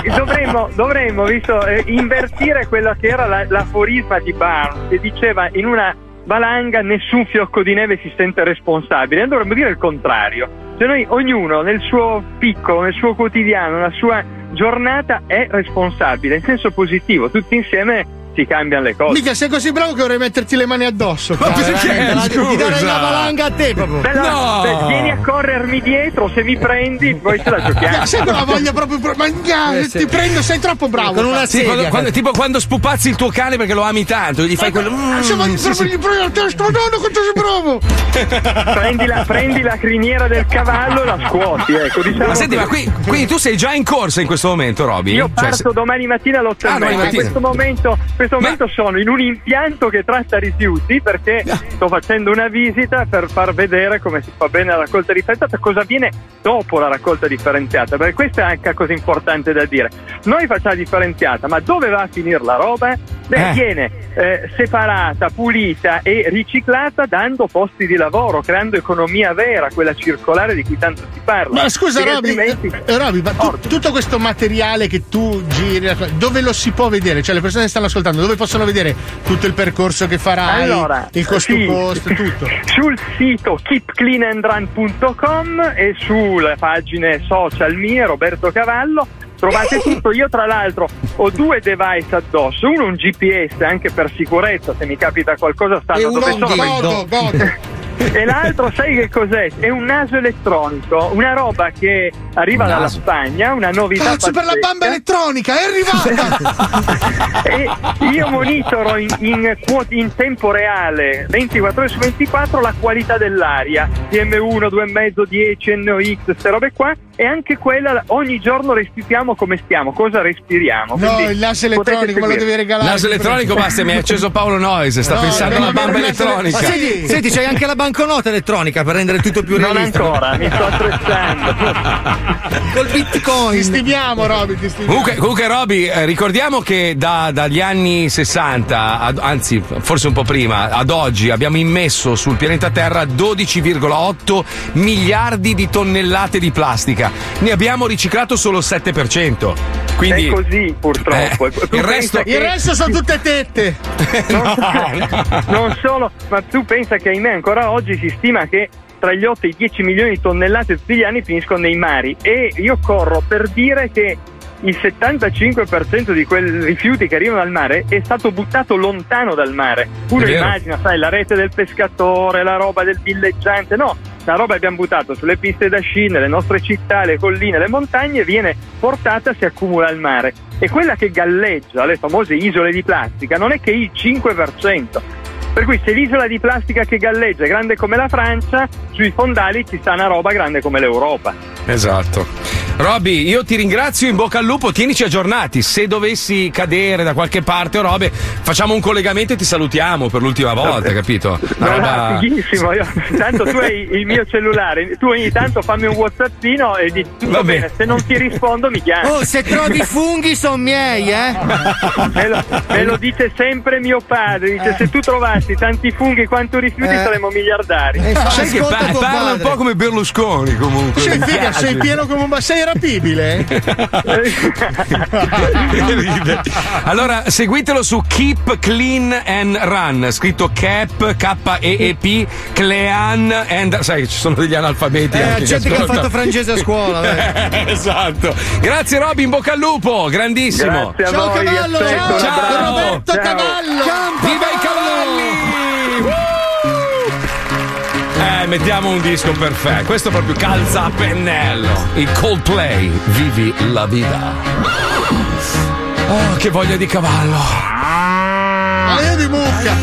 dovremmo, dovremmo visto, eh, invertire quello che era la- l'aforisma di Barnes che diceva in una valanga nessun fiocco di neve si sente responsabile. Noi dovremmo dire il contrario. Se noi ognuno nel suo piccolo, nel suo quotidiano, nella sua giornata è responsabile in senso positivo, tutti insieme si cambiano le cose. Mica sei così bravo che vorrei metterti le mani addosso. Ma perché? Scusa. Ti darei la valanga a te proprio. Beh, no, beh, vieni a corrermi dietro, se mi prendi poi ce la giochiamo. Ma sai quella voglia proprio. pro- Ma Eh, ah, ti prendo, sei troppo bravo. Sì, quando- quando- tipo quando spupazzi il tuo cane perché lo ami tanto, gli fai quello. mm, Insomma, sì, proprio sì. gli prendi la testa, madonna quanto sei bravo! prendi, la, prendi la criniera del cavallo e la scuoti, ecco. Diciamo Ma senti, ma qui, quindi tu sei già in corsa in questo momento, Roby? Io Cioè, parto se- domani mattina alle 8 Ah, e. In questo momento, questo momento sono in un impianto che tratta rifiuti perché sto facendo una visita per far vedere come si fa bene la raccolta differenziata, cosa avviene dopo la raccolta differenziata, perché questa è anche una cosa importante da dire. Noi facciamo la differenziata, ma dove va a finire la roba? Beh, Eh. viene eh, separata, pulita e riciclata dando posti di lavoro, creando economia vera, quella circolare di cui tanto si parla. Ma scusa, Roby, altrimenti- eh, Roby, ma tu- tutto questo materiale che tu giri, dove lo si può vedere? Cioè, le persone che stanno ascoltando, dove possono vedere tutto il percorso che farai, Allora, il cost to sì. cost, tutto? Sul sito keepcleanandrun.com e sulle pagine social mie, Roberto Cavallo, trovate tutto. Io, tra l'altro, ho due device addosso: uno un GPS anche per sicurezza, se mi capita qualcosa, stanno dove sono. godo, godo. E l'altro, sai che cos'è? È un naso elettronico, una roba che arriva dalla. Spagna, una novità. Cazzo, per la bamba elettronica, è arrivata! e io monitoro in, in, in tempo reale 24 ore su 24 la qualità dell'aria PM1, 2,5, 10, NOx, queste robe qua e anche quella ogni giorno restituiamo come stiamo, cosa respiriamo. No, Quindi il naso elettronico me lo devi regalare. Naso elettronico basta, mi ha acceso Paolo Noise, sta No, pensando alla bamba elettronica. Ma senti, senti, c'hai anche la banconota elettronica per rendere tutto più Non realista. ancora, mi sto attrezzando. Col bitcoin. Ti stimiamo, Roby, ti stimiamo. Comunque, comunque Roby, eh, ricordiamo che da- dagli anni 60, ad- anzi forse un po' prima, ad oggi abbiamo immesso sul pianeta Terra 12,8 miliardi di tonnellate di plastica. Ne abbiamo riciclato solo il 7%. Quindi, È così purtroppo. Eh, il resto- che- Il resto sono tutte tette. non solo, ma tu pensa che ahimè ancora oggi si stima che tra gli 8 e i 10 milioni di tonnellate tutti gli anni finiscono nei mari e io corro per dire che il 75% di quei rifiuti che arrivano dal mare è stato buttato lontano dal mare. Uno immagina, sai, la rete del pescatore, la roba del villeggiante, no, la roba che abbiamo buttato sulle piste da sci, nelle nostre città, le colline, le montagne, viene portata, si accumula al mare. E quella che galleggia, le famose isole di plastica, non è che il 5%. Per cui se l'isola di plastica che galleggia è grande come la Francia, sui fondali ci sta una roba grande come l'Europa. Esatto. Roby, io ti ringrazio, in bocca al lupo, tienici aggiornati. Se dovessi cadere da qualche parte o robe, facciamo un collegamento e ti salutiamo per l'ultima volta, capito? Una No, roba- no, fighissimo. Io- tanto tu hai il mio cellulare, tu ogni tanto fammi un whatsappino e dici tutto Va bene. bene. se non ti rispondo mi chiami. Oh, se trovi funghi sono miei, eh? Me lo, me lo dice sempre mio padre, dice se tu trovassi tanti funghi quanto rifiuti Eh. saremmo miliardari. Sai che pa- parla un po' come Berlusconi comunque. Sei, figa, sei pieno come un ba- sei rapibile? Che ride. allora, seguitelo su Keep Clean and Run, scritto Cap, K-E-E-P, Clean and Sai, ci sono degli analfabeti. Eh, anche gente che ha fatto francese a scuola, Eh, esatto. Grazie Robby, in bocca al lupo, grandissimo. Grazie Ciao voi, cavallo, aspetto, ciao, ciao. Roberto Ciao. Cavallo. Viva i cavalli! Eh, mettiamo un disco perfetto. Questo proprio calza a pennello. Il Coldplay, vivi la vita. Oh, che voglia di cavallo. Ah, io di mucca.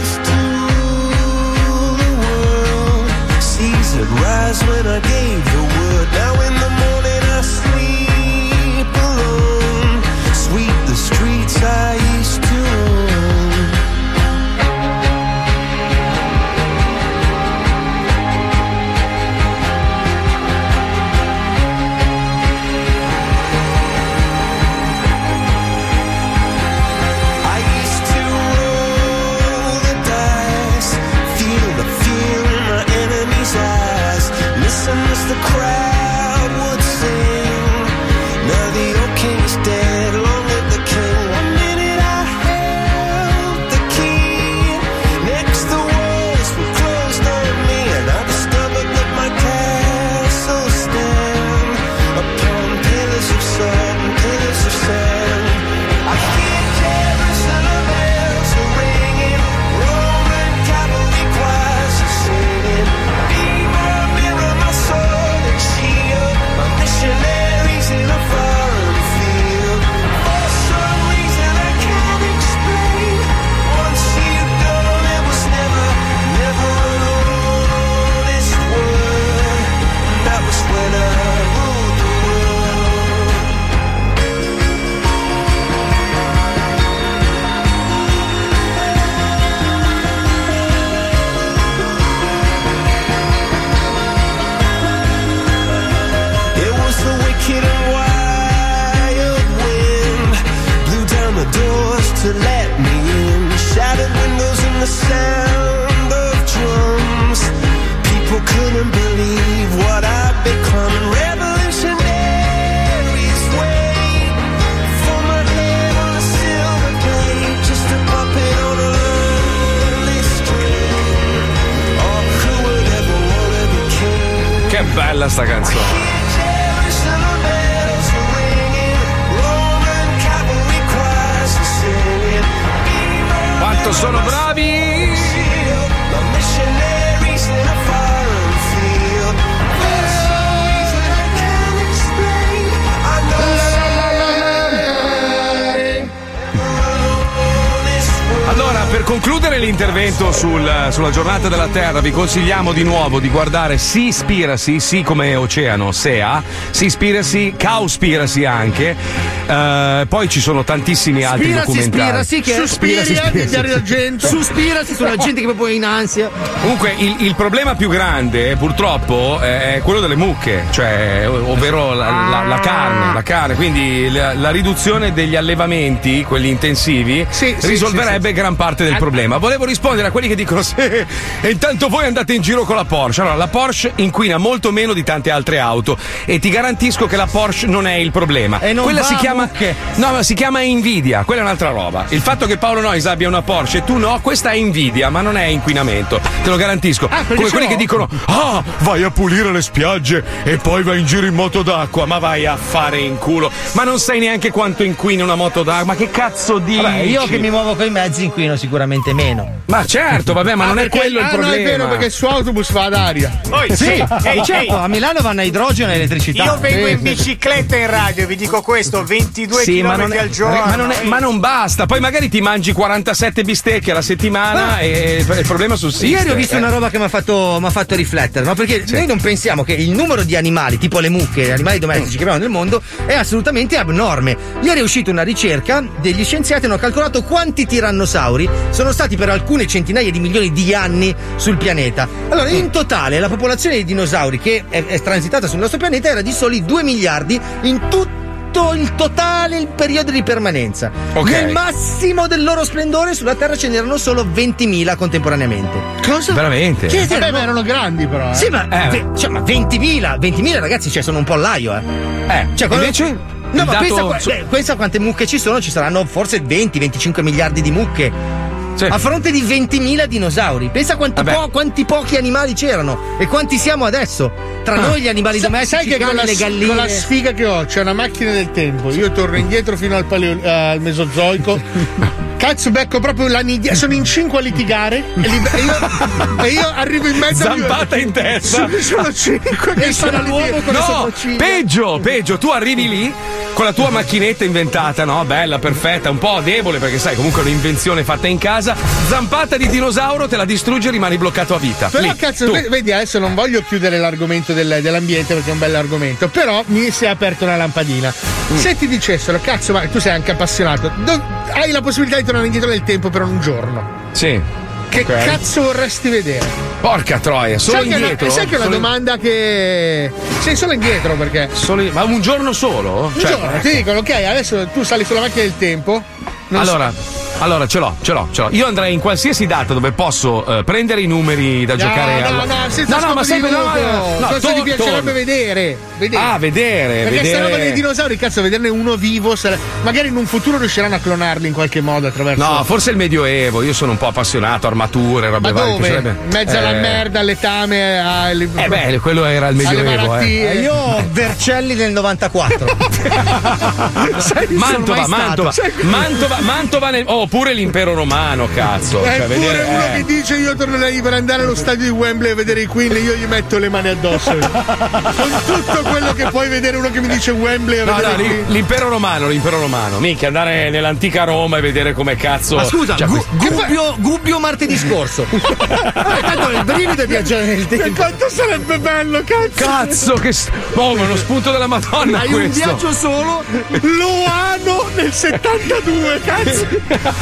Season rise when I gave the word. Now in the morning I sleep alone. Sweep the streets I to let me in. Shattered windows and the sound of drums. People couldn't believe what I'd become. Revolutionaries wait for my head on a silver plate, just a puppet on a lonely string. Oh, who would ever wanna be king? Che bella sta canzone. I know someday. Allora, per concludere l'intervento sul- sulla giornata della Terra, vi consigliamo di nuovo di guardare Seaspiracy, sì come oceano, SEA, Seaspiracy, Cowspiracy anche. Eh, poi ci sono tantissimi altri Spirasi, documentari. spirasi, che Spirasi, spirasi. Suspirasi sulla gente che proprio è in ansia. Comunque il, il problema più grande purtroppo è quello delle mucche, cioè ov- ovvero la, la- la carne, la carne, quindi la, la riduzione degli allevamenti, quelli intensivi, sì, risolverebbe sì, sì. gran parte del problema. Volevo rispondere a quelli che dicono sì, e intanto voi andate in giro con la Porsche. Allora, la Porsche inquina molto meno di tante altre auto e ti garantisco che la Porsche non è il problema. Quella si a chiama mucche. No, ma si chiama invidia, quella è un'altra roba. Il fatto che Paolo Nois abbia una Porsche e tu no, questa è invidia, ma non è inquinamento, te lo garantisco. perché Come quelli che dicono: Ah, vai a pulire le spiagge e poi vai in giro in moto d'acqua, ma vai a fare in culo. Ma non sai neanche quanto inquina una moto d'acqua, ma che cazzo dici? Vabbè, io che mi muovo con i mezzi inquino sicuramente meno. Ma certo, vabbè, ma Ah, non è perché- quello il ah, problema. no, è vero, perché su autobus va ad aria. sì, certo, a Milano vanno a idrogeno e elettricità. Io vengo in Sì, bicicletta in radio e vi dico questo: 22 Sì, km ma non, è, al giorno. ma, non è- ma non basta, poi magari ti mangi 47 bistecche alla settimana e il problema sussiste. Ieri ho visto Eh. una roba che mi ha fatto, fatto riflettere, no? Perché noi non pensiamo che il numero di animali, tipo le mucche, gli animali domestici che abbiamo nel mondo, è assolutamente abnorme. Ieri è uscita una ricerca, degli scienziati hanno calcolato quanti tirannosauri sono stati per alcune centinaia di milioni di anni sul pianeta. Allora, in totale, la popolazione di dinosauri che è, è transitata sul nostro pianeta era di soli 2 miliardi in tutto il totale il periodo di permanenza. Ok. Nel massimo del loro splendore sulla Terra ce n'erano solo 20.000 contemporaneamente. Cosa? Veramente? Che Vabbè, ma erano grandi però. eh. Sì, ma, Eh. ve- cioè, ma 20.000, 20.000 ragazzi, cioè, sono un po' l'aio, eh. Eh, Cioè, quando- invece No, ma pensa, su- beh, pensa quante mucche ci sono, ci saranno forse 20-25 miliardi di mucche. Sì. A fronte di 20.000 dinosauri. Pensa quanti, po- quanti pochi animali c'erano e quanti siamo adesso. Tra Ah. noi gli animali Sa- domestici, sai che con la, le galline. con la sfiga che ho c'è una macchina del tempo io torno indietro fino al, paleo- al mesozoico cazzo becco proprio la nidia sono in cinque a litigare e, li- e io, e io arrivo in mezzo a- Zampata in testa. sono, sono cinque che E stanno a litigare No, peggio, peggio, tu arrivi lì con la tua macchinetta inventata, no? Bella, perfetta, un po' debole perché sai, comunque è un'invenzione fatta in casa. Zampata di dinosauro, te la distrugge e rimani bloccato a vita. Però Lì, cazzo, tu. ve- vedi, adesso non voglio chiudere l'argomento del- dell'ambiente perché è un bell'argomento, però mi si è aperta una lampadina. Mm. Se ti dicessero, cazzo, ma tu sei anche appassionato, do- hai la possibilità di tornare indietro nel tempo per un giorno. Sì. Che Ok. cazzo vorresti vedere? Porca troia, solo sai è una- indietro. sai che è una Solo- domanda che. Sei solo indietro perché. solo- Ma un giorno solo? Un Cioè, giorno, ti dicono, ok, adesso tu sali sulla macchina del tempo. allora, allora, ce l'ho, ce l'ho, ce l'ho. Io andrei in qualsiasi data dove posso eh, prendere i numeri da so- giocare no, alla- no, no, no, no, ma sempre no, no, no, Cosa to- ti piacerebbe vedere? vedere? Ah, vedere, Perché sta roba vedere. dei dinosauri, cazzo, vederne uno vivo, sare- magari in un futuro riusciranno a clonarli in qualche modo attraverso. No, forse il Medioevo, io sono un po' appassionato, armature, robe Ma varie. dove? piacerebbe- In mezzo alla Eh, merda, al letame, alle... Eh beh, quello era il Medioevo, eh. Eh, Io ho Vercelli del 94. Sai, non sono Mantova, Mantova, Mantova, Mantova nel- oh, pure l'impero romano, cazzo. È Cioè, pure vedere, uno eh. che dice io tornerei per andare allo stadio di Wembley a vedere i Queen io gli metto le mani addosso con tutto quello che puoi vedere uno che mi dice Wembley a No, vedere no, i lì- Queen l'impero romano, l'impero romano. Minchia, andare nell'antica Roma e vedere come cazzo. Ma scusa, cioè, Gu- Gubbio, Gubbio martedì scorso. Tanto il brivido è viaggiare nel e tempo. quanto sarebbe bello cazzo Cazzo, che. Oh, ma uno spunto della Madonna Hai un questo. viaggio solo lo hanno nel 72 cazzo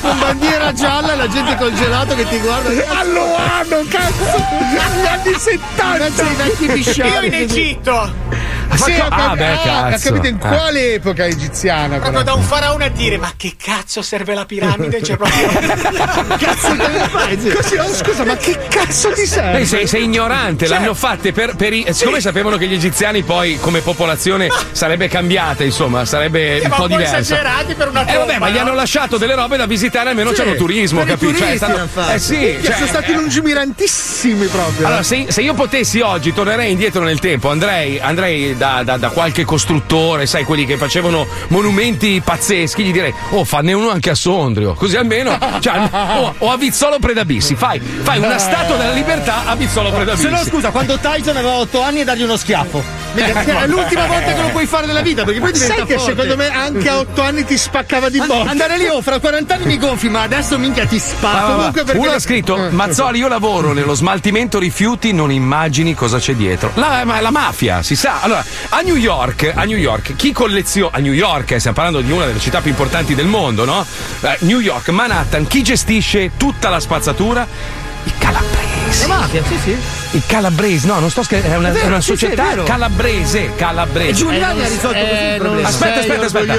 con bandiera gialla e la gente col gelato che ti guarda. a Loano cazzo negli anni 70 i vecchi Io in Egitto! Sì, ho Ah, beh, ah, cazzo. ho capito in Eh. quale epoca egiziana Proprio però. da un faraone a dire: Ma che cazzo serve la piramide? Cioè, proprio. cazzo deve fare così oh, scusa ma che cazzo ti serve Eh, sei, sei ignorante, Cioè- l'hanno fatte per, per i- siccome sapevano che gli egiziani poi come popolazione sarebbe cambiata, insomma, sarebbe Sì, un ma po' un diversa. esagerati per una Eh vabbè, ma gli no? hanno lasciato delle robe da visitare, almeno Sì, c'hanno turismo, per i capito? l'hanno fatto. eh sì, cioè, sono stati lungimirantissimi proprio Allora, se, se io potessi oggi tornerei indietro nel tempo, andrei, andrei da, da- da qualche costruttore, sai, quelli che facevano monumenti pazzeschi, gli direi, oh, fanne uno anche a Sondrio, così almeno, cioè, o, o a Vizzolo Predabissi, fai, fai una statua della libertà a Vizzolo Predabissi. Se no, scusa, quando Tyson aveva 8 anni e dargli uno schiaffo. È l'ultima volta che lo puoi fare nella vita, perché poi diventa Sai che forte. secondo me anche a 8 anni ti spaccava di botte. Andare lì, oh, fra 40 anni mi gonfi, ma adesso minchia ti Ah, spacco. Comunque perché Uno ha scritto: Eh. Mazzoli, io lavoro nello smaltimento rifiuti, non immagini cosa c'è dietro. La, ma la mafia, si sa. Allora, a New York, a New York, chi colleziona. A New York, eh, stiamo parlando di una delle città più importanti del mondo, no? Eh, New York, Manhattan, chi gestisce tutta la spazzatura? I calabresi. La mafia, sì, sì. I calabresi, no, non sto scherzando, è una, È vero, è una sì, sì, è società calabrese, calabrese. E Giuliani Eh, ha risolto così il problema. Aspetta, aspetta, aspetta.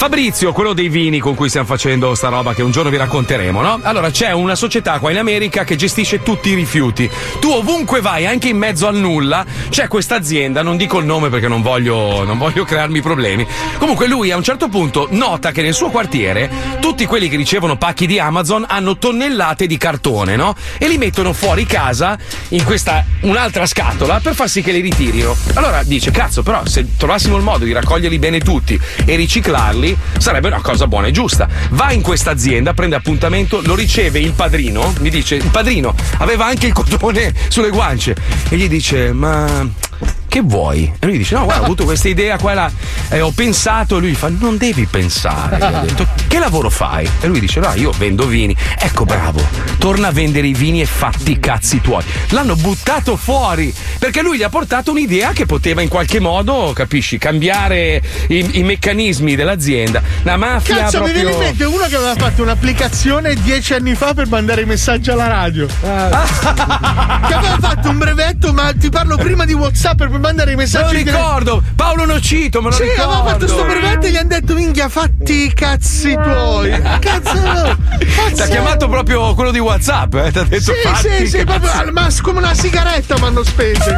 Fabrizio, quello dei vini con cui stiamo facendo sta roba che un giorno vi racconteremo, no? Allora c'è una società qua in America che gestisce tutti i rifiuti. Tu ovunque vai, anche in mezzo al nulla, c'è questa azienda, non dico il nome perché non voglio, non voglio crearmi problemi. Comunque lui a un certo punto nota che nel suo quartiere tutti quelli che ricevono pacchi di Amazon hanno tonnellate di cartone, no? E li mettono fuori casa in questa un'altra scatola per far sì che li ritirino. Allora dice, cazzo, però se trovassimo il modo di raccoglierli bene tutti e riciclarli, sarebbe una cosa buona e giusta. Va in questa azienda, prende appuntamento, lo riceve il padrino, mi dice, il padrino aveva anche il cotone sulle guance e gli dice, ma che vuoi? E lui dice: No, guarda, ho avuto questa idea qua e là. E ho pensato, e lui fa: Non devi pensare. Gli ho detto, che lavoro fai? E lui dice: No, io vendo vini. Ecco, bravo, torna a vendere i vini e fatti i cazzi tuoi. L'hanno buttato fuori perché lui gli ha portato un'idea che poteva in qualche modo, capisci, cambiare i, i meccanismi dell'azienda. La mafia Cazzo, mi proprio. viene in mente uno che aveva fatto un'applicazione dieci anni fa per mandare i messaggi alla radio. che aveva fatto un brevetto, ma ti parlo prima di WhatsApp per mandare i Me lo messaggi. ricordo, Paolo Nocito, me lo sì, ricordo. aveva fatto sto brevetto e gli hanno detto minchia fatti i cazzi tuoi. Cazzo no. Ti ha Cazzo. chiamato proprio quello di WhatsApp, eh? Ti ha detto Sì, fatti sì, sì, che proprio, cazzo- ma come una sigaretta mi hanno speso.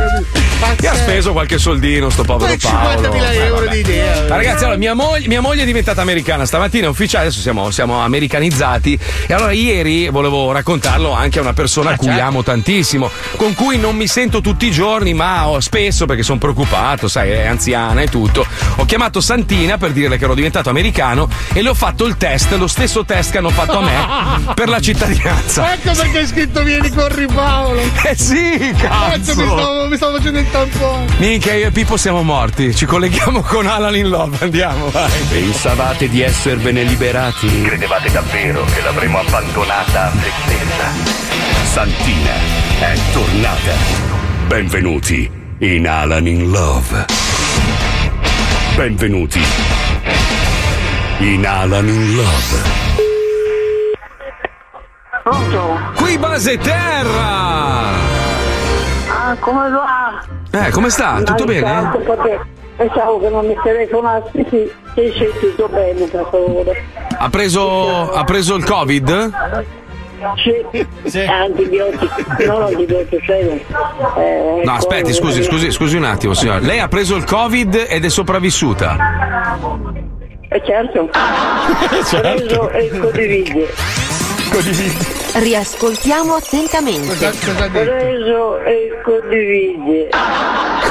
Mi ha speso qualche soldino, sto povero Paolo. 50.000 Eh, euro di idea. Ma ragazzi, allora, mia, moglie, mia moglie è diventata americana stamattina, è ufficiale, adesso siamo, siamo americanizzati. E allora ieri volevo raccontarlo anche a una persona a cui amo tantissimo, con cui non mi sento tutti i giorni, ma ho spesso perché sono preoccupato, sai, è anziana e tutto. Ho chiamato Santina per dirle che ero diventato americano e le ho fatto il test, lo stesso test che hanno fatto a me per la cittadinanza. Ecco perché hai scritto vieni corri Paolo. Eh sì, cazzo! mi, stavo, mi stavo facendo il tampone. Minchia, io e Pippo siamo morti. Ci colleghiamo con Alan in Love. Andiamo, vai. Pensavate di esservene liberati? Credevate davvero che l'avremmo abbandonata a se stessa? Santina è tornata. Benvenuti in Alan in Love. Benvenuti in Alan in Love. Qui base terra! Ah, come va? Eh, come sta? Tutto bene? Pensavo che non mi telefonassi, sì, sì, sì, tutto bene, per favore. Ha preso, ha preso il Covid? Sì, antibiotici, non antibiotici, eh, No, aspetti, scusi, scusi, scusi un attimo, signora. Lei ha preso il Covid ed è sopravvissuta. Eh certo, preso e condivide. Riascoltiamo attentamente. Preso e condivide.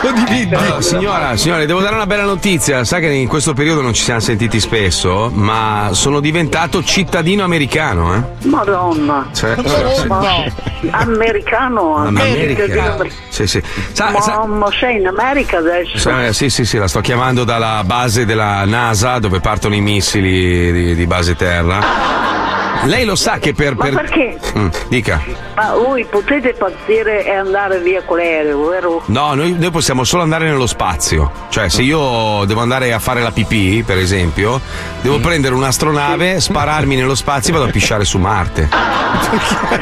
Allora, signora, signora, devo dare una bella notizia. Sa che in questo periodo non ci siamo sentiti spesso, ma sono diventato cittadino americano, eh? Madonna. Sì, Ma- Americano, America. America. Sì, sì. Sa- Ma, sa- ma sei in America adesso? sa- sì, sì, sì, la sto chiamando dalla base della NASA dove partono i missili di, di base terra. Lei lo sa che per. Ma per- perché? Mm, dica. Ma voi potete partire e andare via con l'aereo, vero? No, noi, noi possiamo solo andare nello spazio. Cioè, se io devo andare a fare la pipì, per esempio, devo Mm. prendere un'astronave, spararmi nello spazio e vado a pisciare su Marte.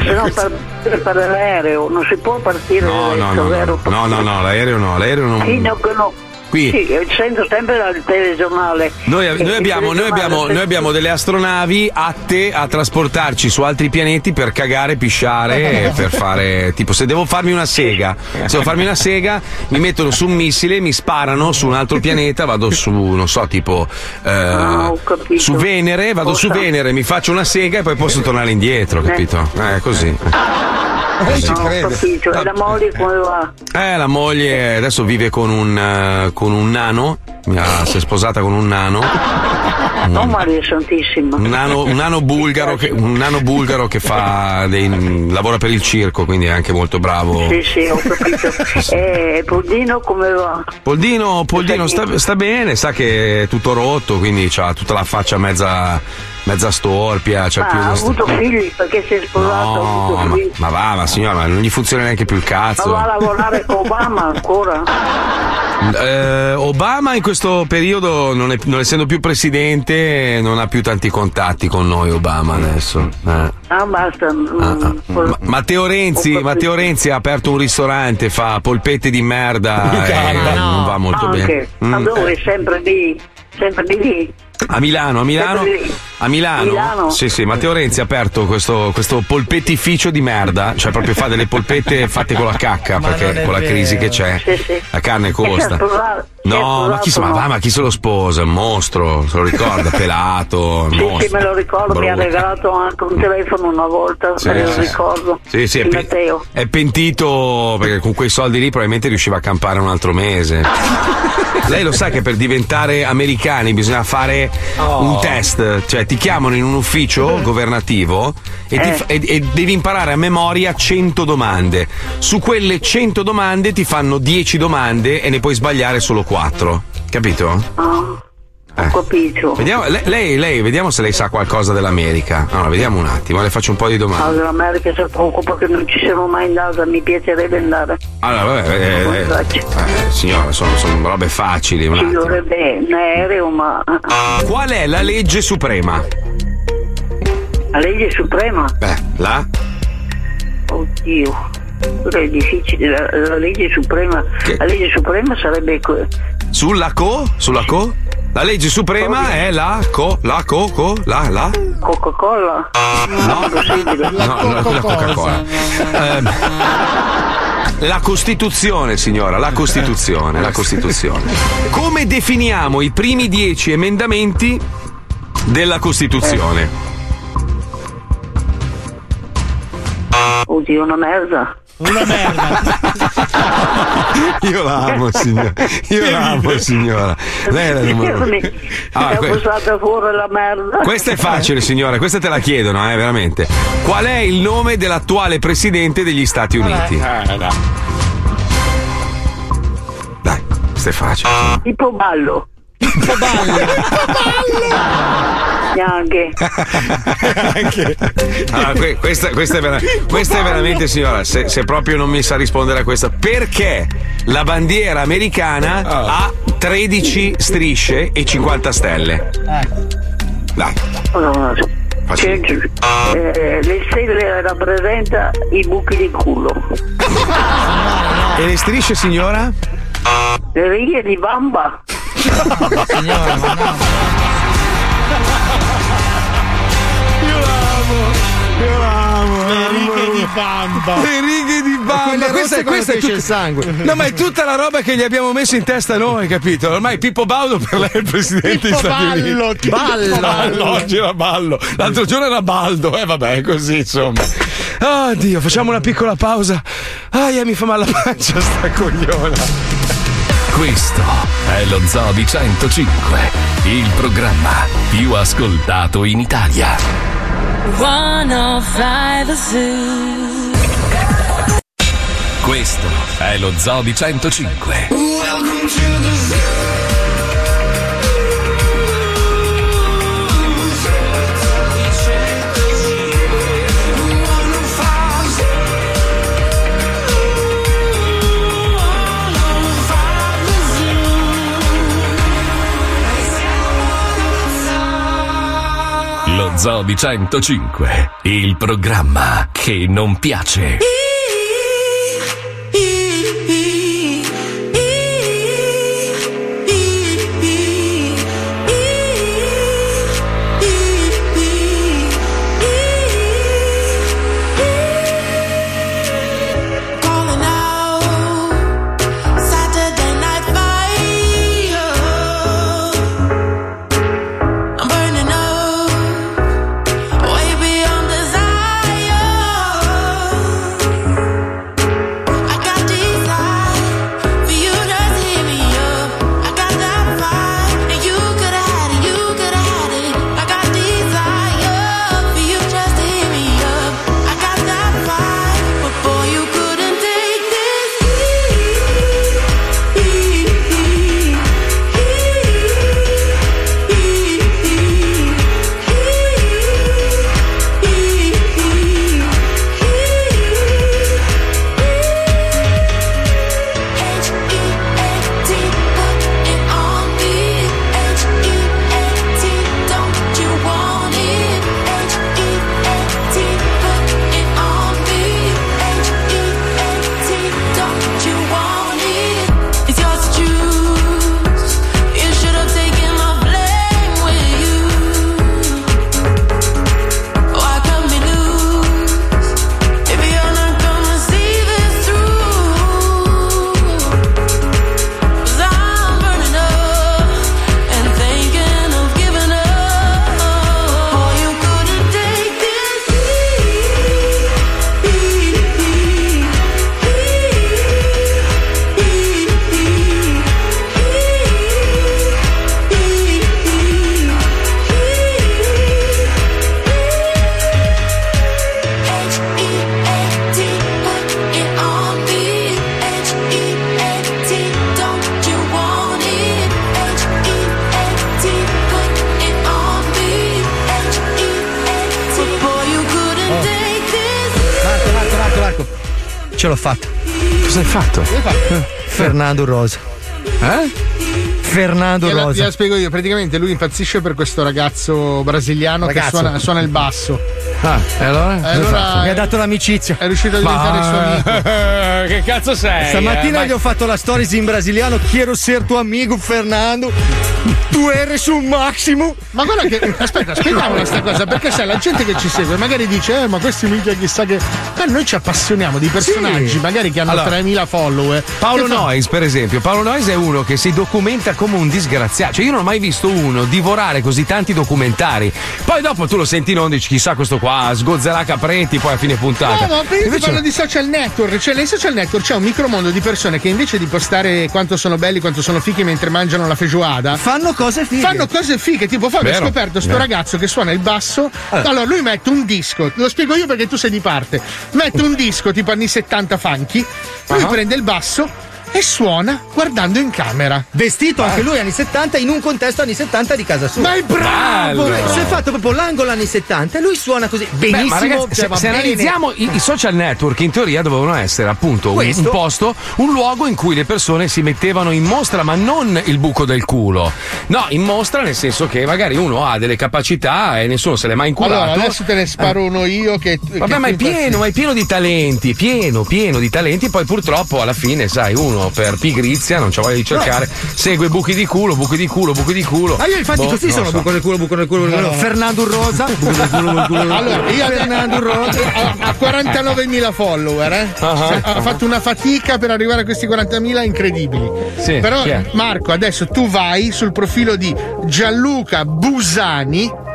Se no per, per l'aereo non si può partire No, no, no, no, no, no, l'aereo no, l'aereo non. Sì, no, che no. Qui. Sì, sento sempre dal telegiornale. Noi, Eh, noi il abbiamo, noi, telegiornale abbiamo, noi abbiamo delle astronavi atte a trasportarci su altri pianeti per cagare, pisciare per fare. Tipo, se devo farmi una sega, se devo farmi una sega, mi mettono su un missile, mi sparano su un altro pianeta, vado su, non so, tipo. eh, Ah, su Venere, vado su Cosa? Venere, mi faccio una sega e poi posso tornare indietro, capito? Eh, così. Eh, no, ho capito. E la moglie come va? Eh, la moglie adesso vive con un, eh, con un nano ha- si è sposata con un nano. Oh Maria Santissima. Un nano, un nano bulgaro, che, un nano bulgaro che fa dei- lavora per il circo, quindi è anche molto bravo. Sì, sì, ho capito. E Poldino come va? Poldino, Poldino sta, sta bene, sa che è tutto rotto, quindi ha tutta la faccia mezza, mezza storpia. C'ha Ma più ha avuto figli perché si è sposato, ha No, avuto ma, ma va, ma signora, ma non gli funziona neanche più il Ma cazzo. va a lavorare con Obama ancora? Eh, Obama in questo periodo, non, è- non essendo più presidente, non ha più tanti contatti con noi. Obama adesso. Eh. Ah, basta. mm, Ma- Matteo Renzi, Matteo Renzi ha aperto un ristorante, fa polpette di merda e non va molto Anche. bene. Ma Mm. dove? Sempre lì? Sempre di lì? A Milano, a Milano, a Milano, Milano? Sì, sì, Matteo Renzi ha aperto questo, questo polpettificio di merda, cioè proprio fa delle polpette fatte con la cacca, Ma perché con la crisi che c'è, Sì, sì. la carne costa. è No, ma chi, ma va, ma chi se lo sposa? Un mostro, se lo ricorda, pelato, Sì, mostro. sì, me lo ricordo, mi ha Brutto. regalato anche un telefono una volta, Sì, me lo sì. ricordo. Sì, sì, è, pe- Matteo. è pentito perché con quei soldi lì probabilmente riusciva a campare un altro mese. Lei lo sa che per diventare americani bisogna fare Oh. un test, cioè ti chiamano in un ufficio governativo e, Eh. fa- e- e devi imparare a memoria 100 domande. Su quelle 100 domande ti fanno 10 domande e ne puoi sbagliare solo 4. Capito? Ah, Eh. Ho capito. Vediamo, lei, lei- lei- vediamo se lei sa qualcosa dell'America. Allora, vediamo un attimo, le faccio un po' di domande. Allora, America c'è poco perché non ci siamo mai andata, mi piacerebbe andare. Allora, vabbè, eh, eh, eh, signora, sono, sono robe facili. Un Ci attimo. dovrebbe un aereo, ma Qual è la legge suprema? la legge suprema? Beh, la? Oddio. È difficile, la, la legge suprema. La legge suprema sarebbe que- Sulla co? Sulla co? La legge suprema è la co, la co, co, la, la? Coca-Cola. No, no, non è quella Coca-Cola. Ehm, la Costituzione, signora, la Costituzione, la Costituzione. Come definiamo i primi dieci emendamenti della Costituzione? Oddio, una merda. Una merda. Io la amo, signora. Io la amo, signora. Lei è la numero uno. Mi Ah, que- fuori la merda. Questa è facile, signora, questa te la chiedono, eh, veramente. Qual è il nome dell'attuale presidente degli Stati Uniti? Eh, Dai, questo è facile. Tipo ballo. Tipo ballo. Neanche. Allora, que- questa, questa è vera- questa è veramente, signora, se, se proprio non mi sa rispondere a questa, perché la bandiera americana ha 13 strisce e 50 stelle? Dai. Allora, Facile. che- eh, le stelle rappresenta i buchi di culo. E le strisce, signora? Le righe di bamba. Signora, ma no. Io l'amo. Le righe di bamba. Le righe di bamba. Questa, questa è quando esce tut- il sangue. No, ma è tutta la roba che gli abbiamo messo in testa noi, capito? Ormai Pippo Baudo per lei è il presidente Pippo degli Stati Uniti. Ballo, ballo. Ballo. Oggi era ballo. L'altro giorno era baldo. Eh, vabbè, così, insomma. Oh, Dio, facciamo una piccola pausa. Aia, mi fa male la pancia sta cogliona. Questo è lo Zoo di 105, il programma più ascoltato in Italia. 105 Zoo. Questo è lo Zoo di 105. Welcome to the zoo. Di 105, il programma che non piace. Fatto? Fernando Rosa. Eh? Fernando Gliela, Rosa. gliela spiego io, praticamente lui impazzisce per questo ragazzo brasiliano che Ragazzo. suona, suona il basso. Ah, e allora? E allora Mi ha dato l'amicizia. è riuscito a diventare il suo amico. Ma che cazzo sei? Stamattina eh? gli ho fatto la stories in brasiliano. Quiero ser tu amigo Fernando. Tu eres un maximo. Ma guarda che. Aspetta, spieghiamola sta cosa, perché sai, la gente che ci segue magari dice, eh, ma questi minchia chissà che. Noi ci appassioniamo di personaggi, Sì. magari che hanno Allora, 3.000 follower. Paolo Noyes, per esempio. Paolo Noyes è uno che si documenta come un disgraziato. Cioè, io non ho mai visto uno divorare così tanti documentari. Poi dopo tu lo senti in onda e dici, chissà questo qua, sgozzerà capretti, poi a fine puntata. No, ma io ti Invece parlo no. di social network, cioè nei social network c'è un micromondo di persone che invece di postare quanto sono belli, quanto sono fichi mentre mangiano la feijoada, fanno cose fighe. Fanno cose fighe, tipo Fabio ha scoperto sto Vero. ragazzo che suona il basso. Allora lui mette un disco, lo spiego io perché tu sei di parte. Mette un disco tipo anni 70 funky, lui Ah. prende il basso e suona guardando in camera. Vestito anche lui anni 70 in un contesto anni 70 di casa sua. Ma è bravo! Bello. Si è fatto proprio l'angolo anni 70 e lui suona così. Beh, Benissimo. ma ragazzi, cioè, se, se analizziamo i, i social network, in teoria dovevano essere appunto un, un posto, un luogo in cui le persone si mettevano in mostra, ma non il buco del culo. No, in mostra nel senso che magari uno ha delle capacità e nessuno se l'è mai inculato. Allora, adesso te ne sparo uno io che. Vabbè, che ma è pieno, ma è pieno di talenti, pieno, pieno di talenti. Poi purtroppo alla fine, sai, uno per pigrizia non c'ha voglia di cercare, segue buchi di culo, buchi di culo, buchi di culo. Ma io infatti Boh, così sono so. buco nel culo, buco nel culo, culo. Fernando Rosa. Buco nel culo, buco nel culo. Allora, io Fernando Rosa. ha 49.000 follower, eh? Ah, Cioè, ah. ha fatto una fatica per arrivare a questi 40.000 incredibili. Sì, Però? Marco, adesso tu vai sul profilo di Gianluca Busani.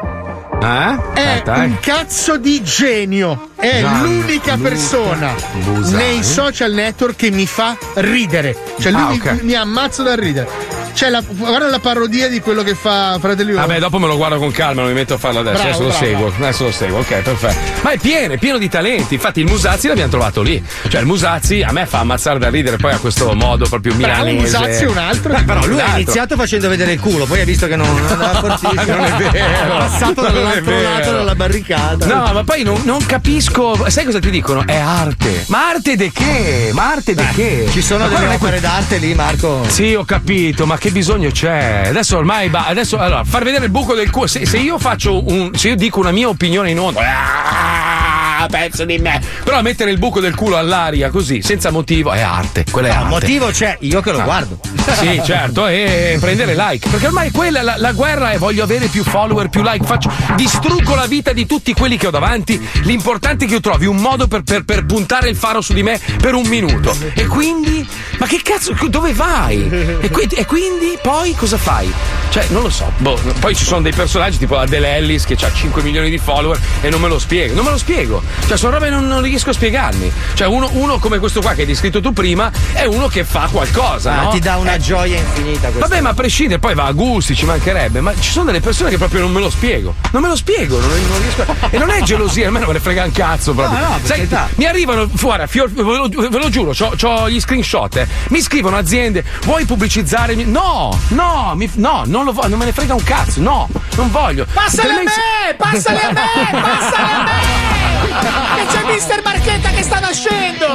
Eh? È Aspetta, eh. un cazzo di genio. È Gianluca l'unica persona Busani. nei social network che mi fa ridere. Cioè, lui Ah, mi- ok. mi, ammazza da ridere. C'è la, guarda la parodia di quello che fa Fratelli Uomo. Vabbè, dopo me lo guardo con calma, non mi metto a farlo adesso. Bravo, adesso lo bravo. seguo. Adesso lo seguo, ok, perfetto. Ma è pieno, è pieno di talenti. Infatti, il Musazzi l'abbiamo trovato lì. Cioè, il Musazzi a me fa ammazzare da ridere, poi ha questo modo proprio Bravo, milanese. Musazzi è un altro. Beh, però lui ha iniziato facendo vedere il culo, poi ha visto che non non andava fortissimo. Non è vero. È passato è dall'altro lato della barricata. No, ma poi non, non capisco. Sai cosa ti dicono? È arte. Ma arte de che? Ma arte de che? Ci sono Ma delle opere d'arte lì, Marco. Sì, ho capito, ma che bisogno c'è? Adesso ormai ba- adesso allora far vedere il buco del culo. Se, se io faccio un. se io dico una mia opinione in onda. ah, Pezzo di me. Però mettere il buco del culo all'aria così, senza motivo, è arte. Quella è No, arte. motivo c'è, io che lo Ah. guardo. Sì, certo, e prendere like. Perché ormai quella la, la guerra è voglio avere più follower, più like. Faccio, distruggo la vita di tutti quelli che ho davanti. L'importante è che io trovi un modo per, per- per puntare il faro su di me per un minuto. E quindi. Ma che cazzo? Dove vai? E, qui- e quindi poi cosa fai? Cioè, non lo so. Boh, poi ci sono dei personaggi tipo Adele Ellis che ha 5 milioni di follower e non me lo spiego. Non me lo spiego. Cioè, sono robe che non, non riesco a spiegarmi. Cioè, uno, uno come questo qua che hai descritto tu prima è uno che fa qualcosa. Ah, no? ti dà una Eh, gioia infinita questa. Vabbè, ma a prescindere, poi va a gusti, ci mancherebbe. Ma ci sono delle persone che proprio non me lo spiego. Non me lo spiego, non, non riesco. a- E non è gelosia, a me non me ne frega un cazzo proprio. No, no, Sai, mi arrivano fuori, fior- ve, lo, ve lo giuro, c'ho, c'ho gli screenshot. eh. Mi scrivono aziende, vuoi pubblicizzare? il mio-" No, no, mi- no, non lo voglio, non me ne frega un cazzo. No, non voglio. Passale a me! Passale a me! Passale a me! Che c'è Mister Marchetta che sta nascendo!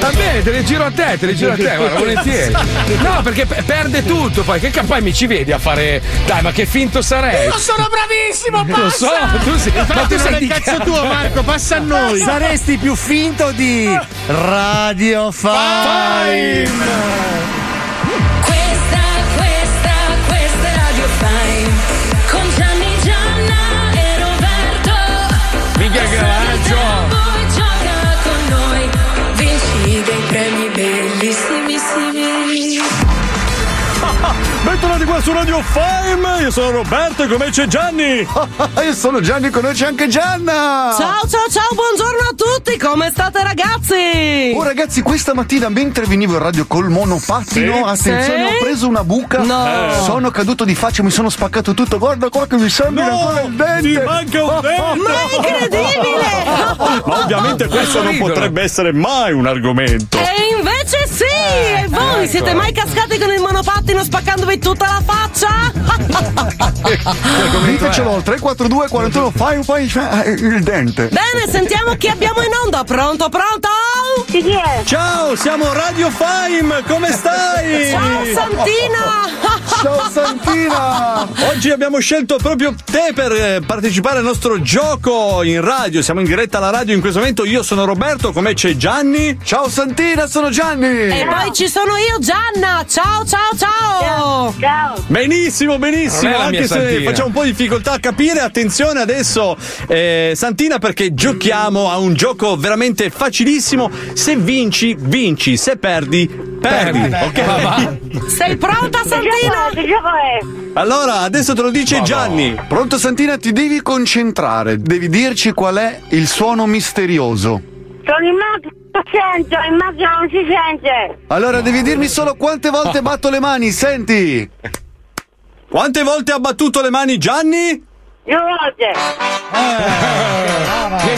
Va bene, te le giro a te, te le giro a te, guarda, volentieri. No, perché pe- perde tutto poi. Che ca- poi mi ci vedi a fare. Dai, ma che finto sarei? Io sono bravissimo, Lo so, passa! tu sei. Ma tu Infatti sei di cazzo tuo, Marco, passa a noi. Saresti più finto di Radio Fine. Questa, otro qua su Radio Fime, io sono Roberto e con me c'è Gianni. Io sono Gianni, con noi c'è anche Gianna. Ciao ciao ciao, buongiorno a tutti, come state ragazzi? Oh ragazzi, questa mattina mentre venivo in radio col monopattino, Sì? attenzione, Sì? ho preso una buca. No. Eh. Sono caduto di faccia, mi sono spaccato tutto. Guarda qua che mi sembra No, ancora il dente. ti manca un dente. Ma è incredibile! Ma ovviamente questo non ridono. potrebbe essere mai un argomento. E invece sì, Eh, e voi Voi siete mai cascati con il monopattino spaccandovi tutta la faccia? Ditecelo al 342 41 fai fai fai il dente. Bene, sentiamo chi abbiamo in onda. Pronto, pronto? Chi è? Ciao, siamo Radio Fime, come stai? Ciao Santina! Ciao Santina! Oggi abbiamo scelto proprio te per eh, partecipare al nostro gioco in radio. Siamo in diretta alla radio in questo momento. Io sono Roberto, con me c'è Gianni. Ciao Santina, sono Gianni! E poi ci sono io, Gianna. Ciao, ciao, ciao. Ciao. Benissimo, benissimo. Anche se Santina. facciamo un po' di difficoltà a capire, attenzione adesso, eh, Santina, perché giochiamo a un gioco veramente facilissimo. Se vinci, vinci. Se perdi, perdi. Ok? Sei pronta, Santina? Che gioco è? Allora, adesso te lo dice Gianni. Pronto Santina, ti devi concentrare. Devi dirci qual è il suono misterioso. Sono in macchina, sento, in macchina non si sente. Allora devi dirmi solo quante volte batto le mani, senti! Quante volte ha battuto le mani Gianni? Due volte.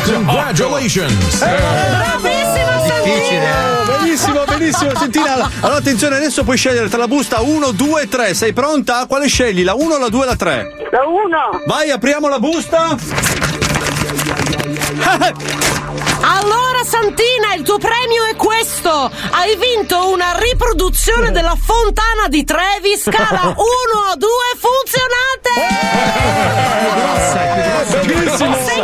Congratulations! Bravissima, Santina. Benissimo, benissimo. Santina, allora attenzione, adesso puoi scegliere tra la busta 1, 2, 3. Sei pronta? Quale scegli? La 1, la 2 o la 3? La uno. Vai, apriamo la busta. Allora, Santina, il tuo premio è questo. Hai vinto una riproduzione della fontana di Trevi, scala 1 a 2 funzionante. Bellissimo. Sei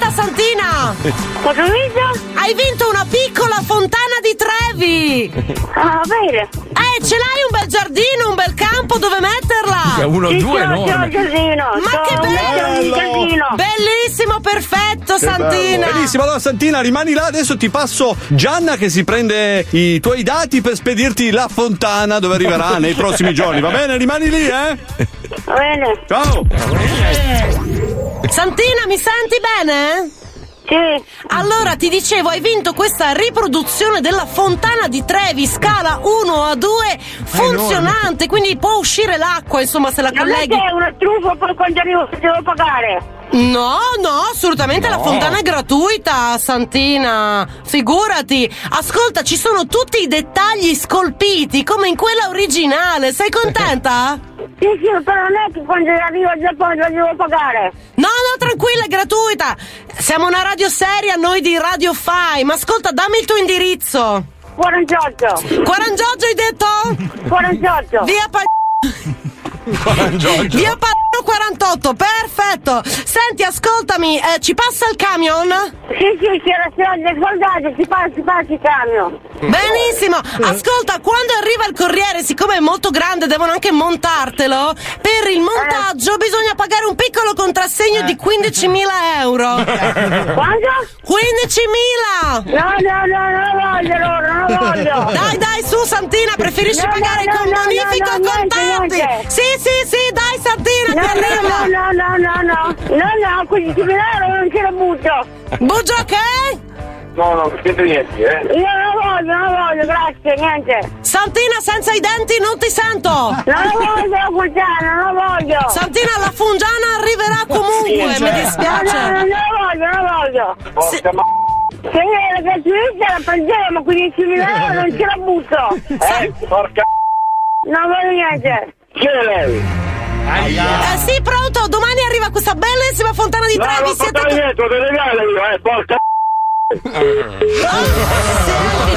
contenta, Santina? Cosa vinto? Hai vinto una piccola fontana di Trevi. Ah, bene. Eh, ce l'hai un bel giardino, un bel campo dove metterla? Che uno o Sì, due casino. Ma che bello! casino. Bellissimo, perfetto, Santina. Benissimo, allora Santina, rimani là. Adesso ti passo Gianna che si prende i tuoi dati per spedirti la fontana dove arriverà nei prossimi giorni. Va bene? Rimani lì, eh? Va bene. Ciao. Santina, mi senti bene? Sì. Allora ti dicevo, hai vinto questa riproduzione della fontana di Trevi, scala 1 a 2, funzionante, quindi può uscire l'acqua, insomma, se la Non è colleghi. che è una truffa poi quando arrivo devo pagare. No, no, assolutamente la fontana è gratuita, Santina. Figurati. Ascolta, ci sono tutti i dettagli scolpiti, come in quella originale. Sei contenta? Sì, sì, però non è che quando arrivo al Giappone la devo pagare. No, no, tranquilla, è gratuita. Siamo una radio seria, noi di Radio Fai. Ma ascolta, dammi il tuo indirizzo. 48. 48 hai detto? 48. Via pa... Via Padano 48, perfetto. Senti, ascoltami, eh, ci passa il camion? Sì, sì, c'era soldi, soldati, si passa, si passa il camion. Benissimo, ascolta, quando arriva il corriere, siccome è molto grande, devono anche montartelo. Per il montaggio bisogna pagare un piccolo contrassegno di 15.000 euro. Quanto? 15.000! No, no, no, non lo voglio, loro, non lo voglio. Dai, dai, su Santina, preferisci No, no, pagare no, con no, bonifico no, o no, contanti? niente, niente. Sì, sì, sì, dai Santina, No! No, no, no, no, no, no, no, 15 mila euro non ce la butto. Buggio che? No, no, niente niente, eh. Io non lo voglio, non voglio, grazie, niente. Santina, senza i denti non ti sento! Non lo voglio la fungiana, non lo voglio. Santina, la fungiana arriverà comunque, mi No, no, dispiace. no, non lo voglio, non lo voglio. Porca ma... Se era gratuita la prendiamo, 15 mila euro non ce la butto. Eh, porca... Non voglio niente. Chi è lei? Eh, sì, pronto, domani arriva questa bellissima fontana di No, Trevi, non siete portare tu- niente, te regalo io, eh, porca... Se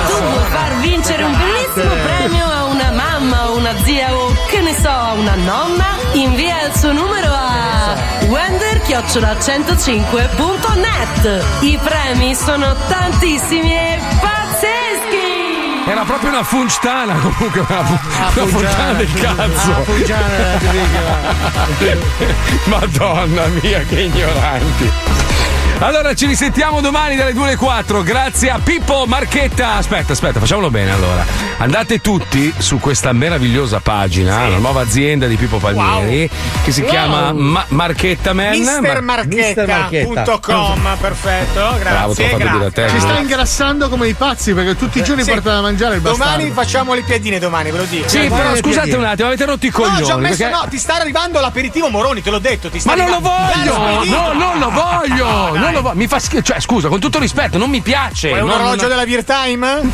tu vuoi far vincere un bellissimo premio a una mamma o una zia o che ne so, a una nonna, invia il suo numero a wender-105.net. I premi sono tantissimi e pazzeschi! Era proprio una functana comunque, una, una fontana del cazzo. Madonna mia, che ignoranti. Allora ci risentiamo domani dalle 2 alle 4 grazie a Pippo Marchetta. Aspetta, aspetta, facciamolo bene allora. Andate tutti su questa meravigliosa pagina, la nuova azienda di Pippo Palmieri che si Wow. chiama Ma- Marchetta Man. Mistermarchetta.com, perfetto, Bravo, te grazie. grazie. te. Ci sta ingrassando come i pazzi perché tutti i giorni Sì. portano da mangiare il bastardo. Domani facciamo le piadine, domani, ve lo dico. Sì, però scusate un attimo, avete rotto i coglioni. No, ci ho messo, perché- no, ti sta arrivando l'aperitivo Moroni, te l'ho detto. Ti sta Ma non lo arrivando. voglio! No, non lo voglio! Non lo vo- mi fa schifo. Cioè, scusa, con tutto rispetto, non mi piace. Vuoi un non- orologio della Beer Time?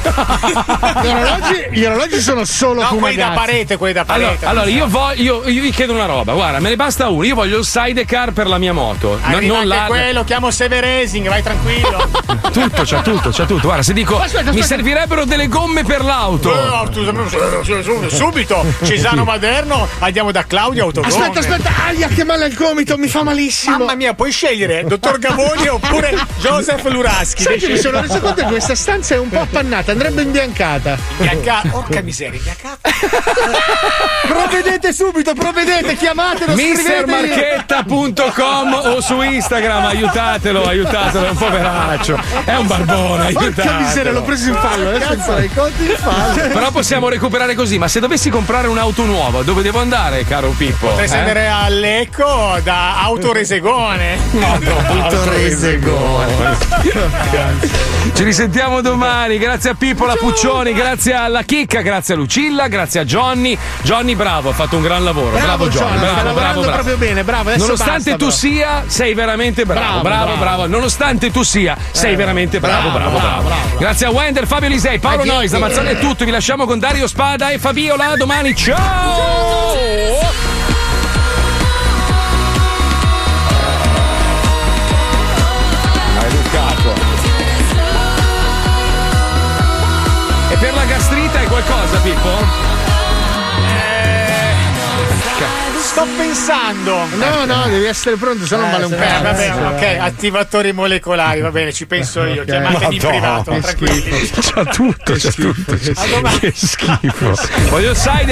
Gli orologi, gli orologi sono solo No, quelli da parete, quelli da Allora, parete. allora, io, voglio, io, io vi chiedo una roba, guarda, me ne basta uno. Io voglio il sidecar per la mia moto. No- Arriva non anche la. quello, chiamo Severasing, vai tranquillo. Tutto, c'ha tutto, c'ha tutto. Guarda, se dico Aspetta, mi aspetta. servirebbero delle gomme per l'auto. Eh, tu- Subito, Cesano Maderno, andiamo da Claudio Autogone. Aspetta, aspetta, aia, che male al gomito, mi fa malissimo. Mamma mia, puoi scegliere dottor Gavoni oppure Joseph Luraschi. Sai che mi sono reso conto che questa stanza è un po' appannata, andrebbe imbiancata. Bianca, porca miseria, imbiancata. provvedete subito, provvedete, chiamatelo. Mistermarchetta.com o su Instagram, aiutatelo, aiutatelo, è un poveraccio. È un barbone, Porca aiutatelo. miseria, l'ho preso in fallo, adesso impara i conti in fallo. Però possiamo recuperare così, ma se dovessi comprare un'auto nuova, dove devo andare, caro Pippo? Potresti Eh? andare all'Ecco da Autoresegone. Autoresegone. Ci risentiamo domani, grazie a Pippo la Puccioni, grazie alla Chicca, grazie a Lucilla, grazie a Johnny. Johnny bravo, ha fatto un gran lavoro. Bravo, Bravo, Johnny, Johnny, sta bravo, bravo, lavorando bravo. proprio bene, bravo, adesso Nonostante basta, tu sia, sei veramente bravo. Bravo, Bravo, bravo. Nonostante tu sia, sei Eh, veramente bravo, bravo, bravo, bravo. bravo, bravo. Grazie a Wender, Fabio Lisei, Paolo. Nois, da Mazzone è tutto. Vi lasciamo con Dario Spada e Fabiola. Domani, ciao! Maleducato. Qualcosa, Pippo? Sto pensando. No, no, devi essere pronto, se no non vale un Eh, cazzo. vabbè, ok, attivatori molecolari, va bene, ci penso io. Ok. Chiamatemi in Madonna, privato, tranquilli. C'ha tutto, c'ha tutto. Che schifo. Voglio side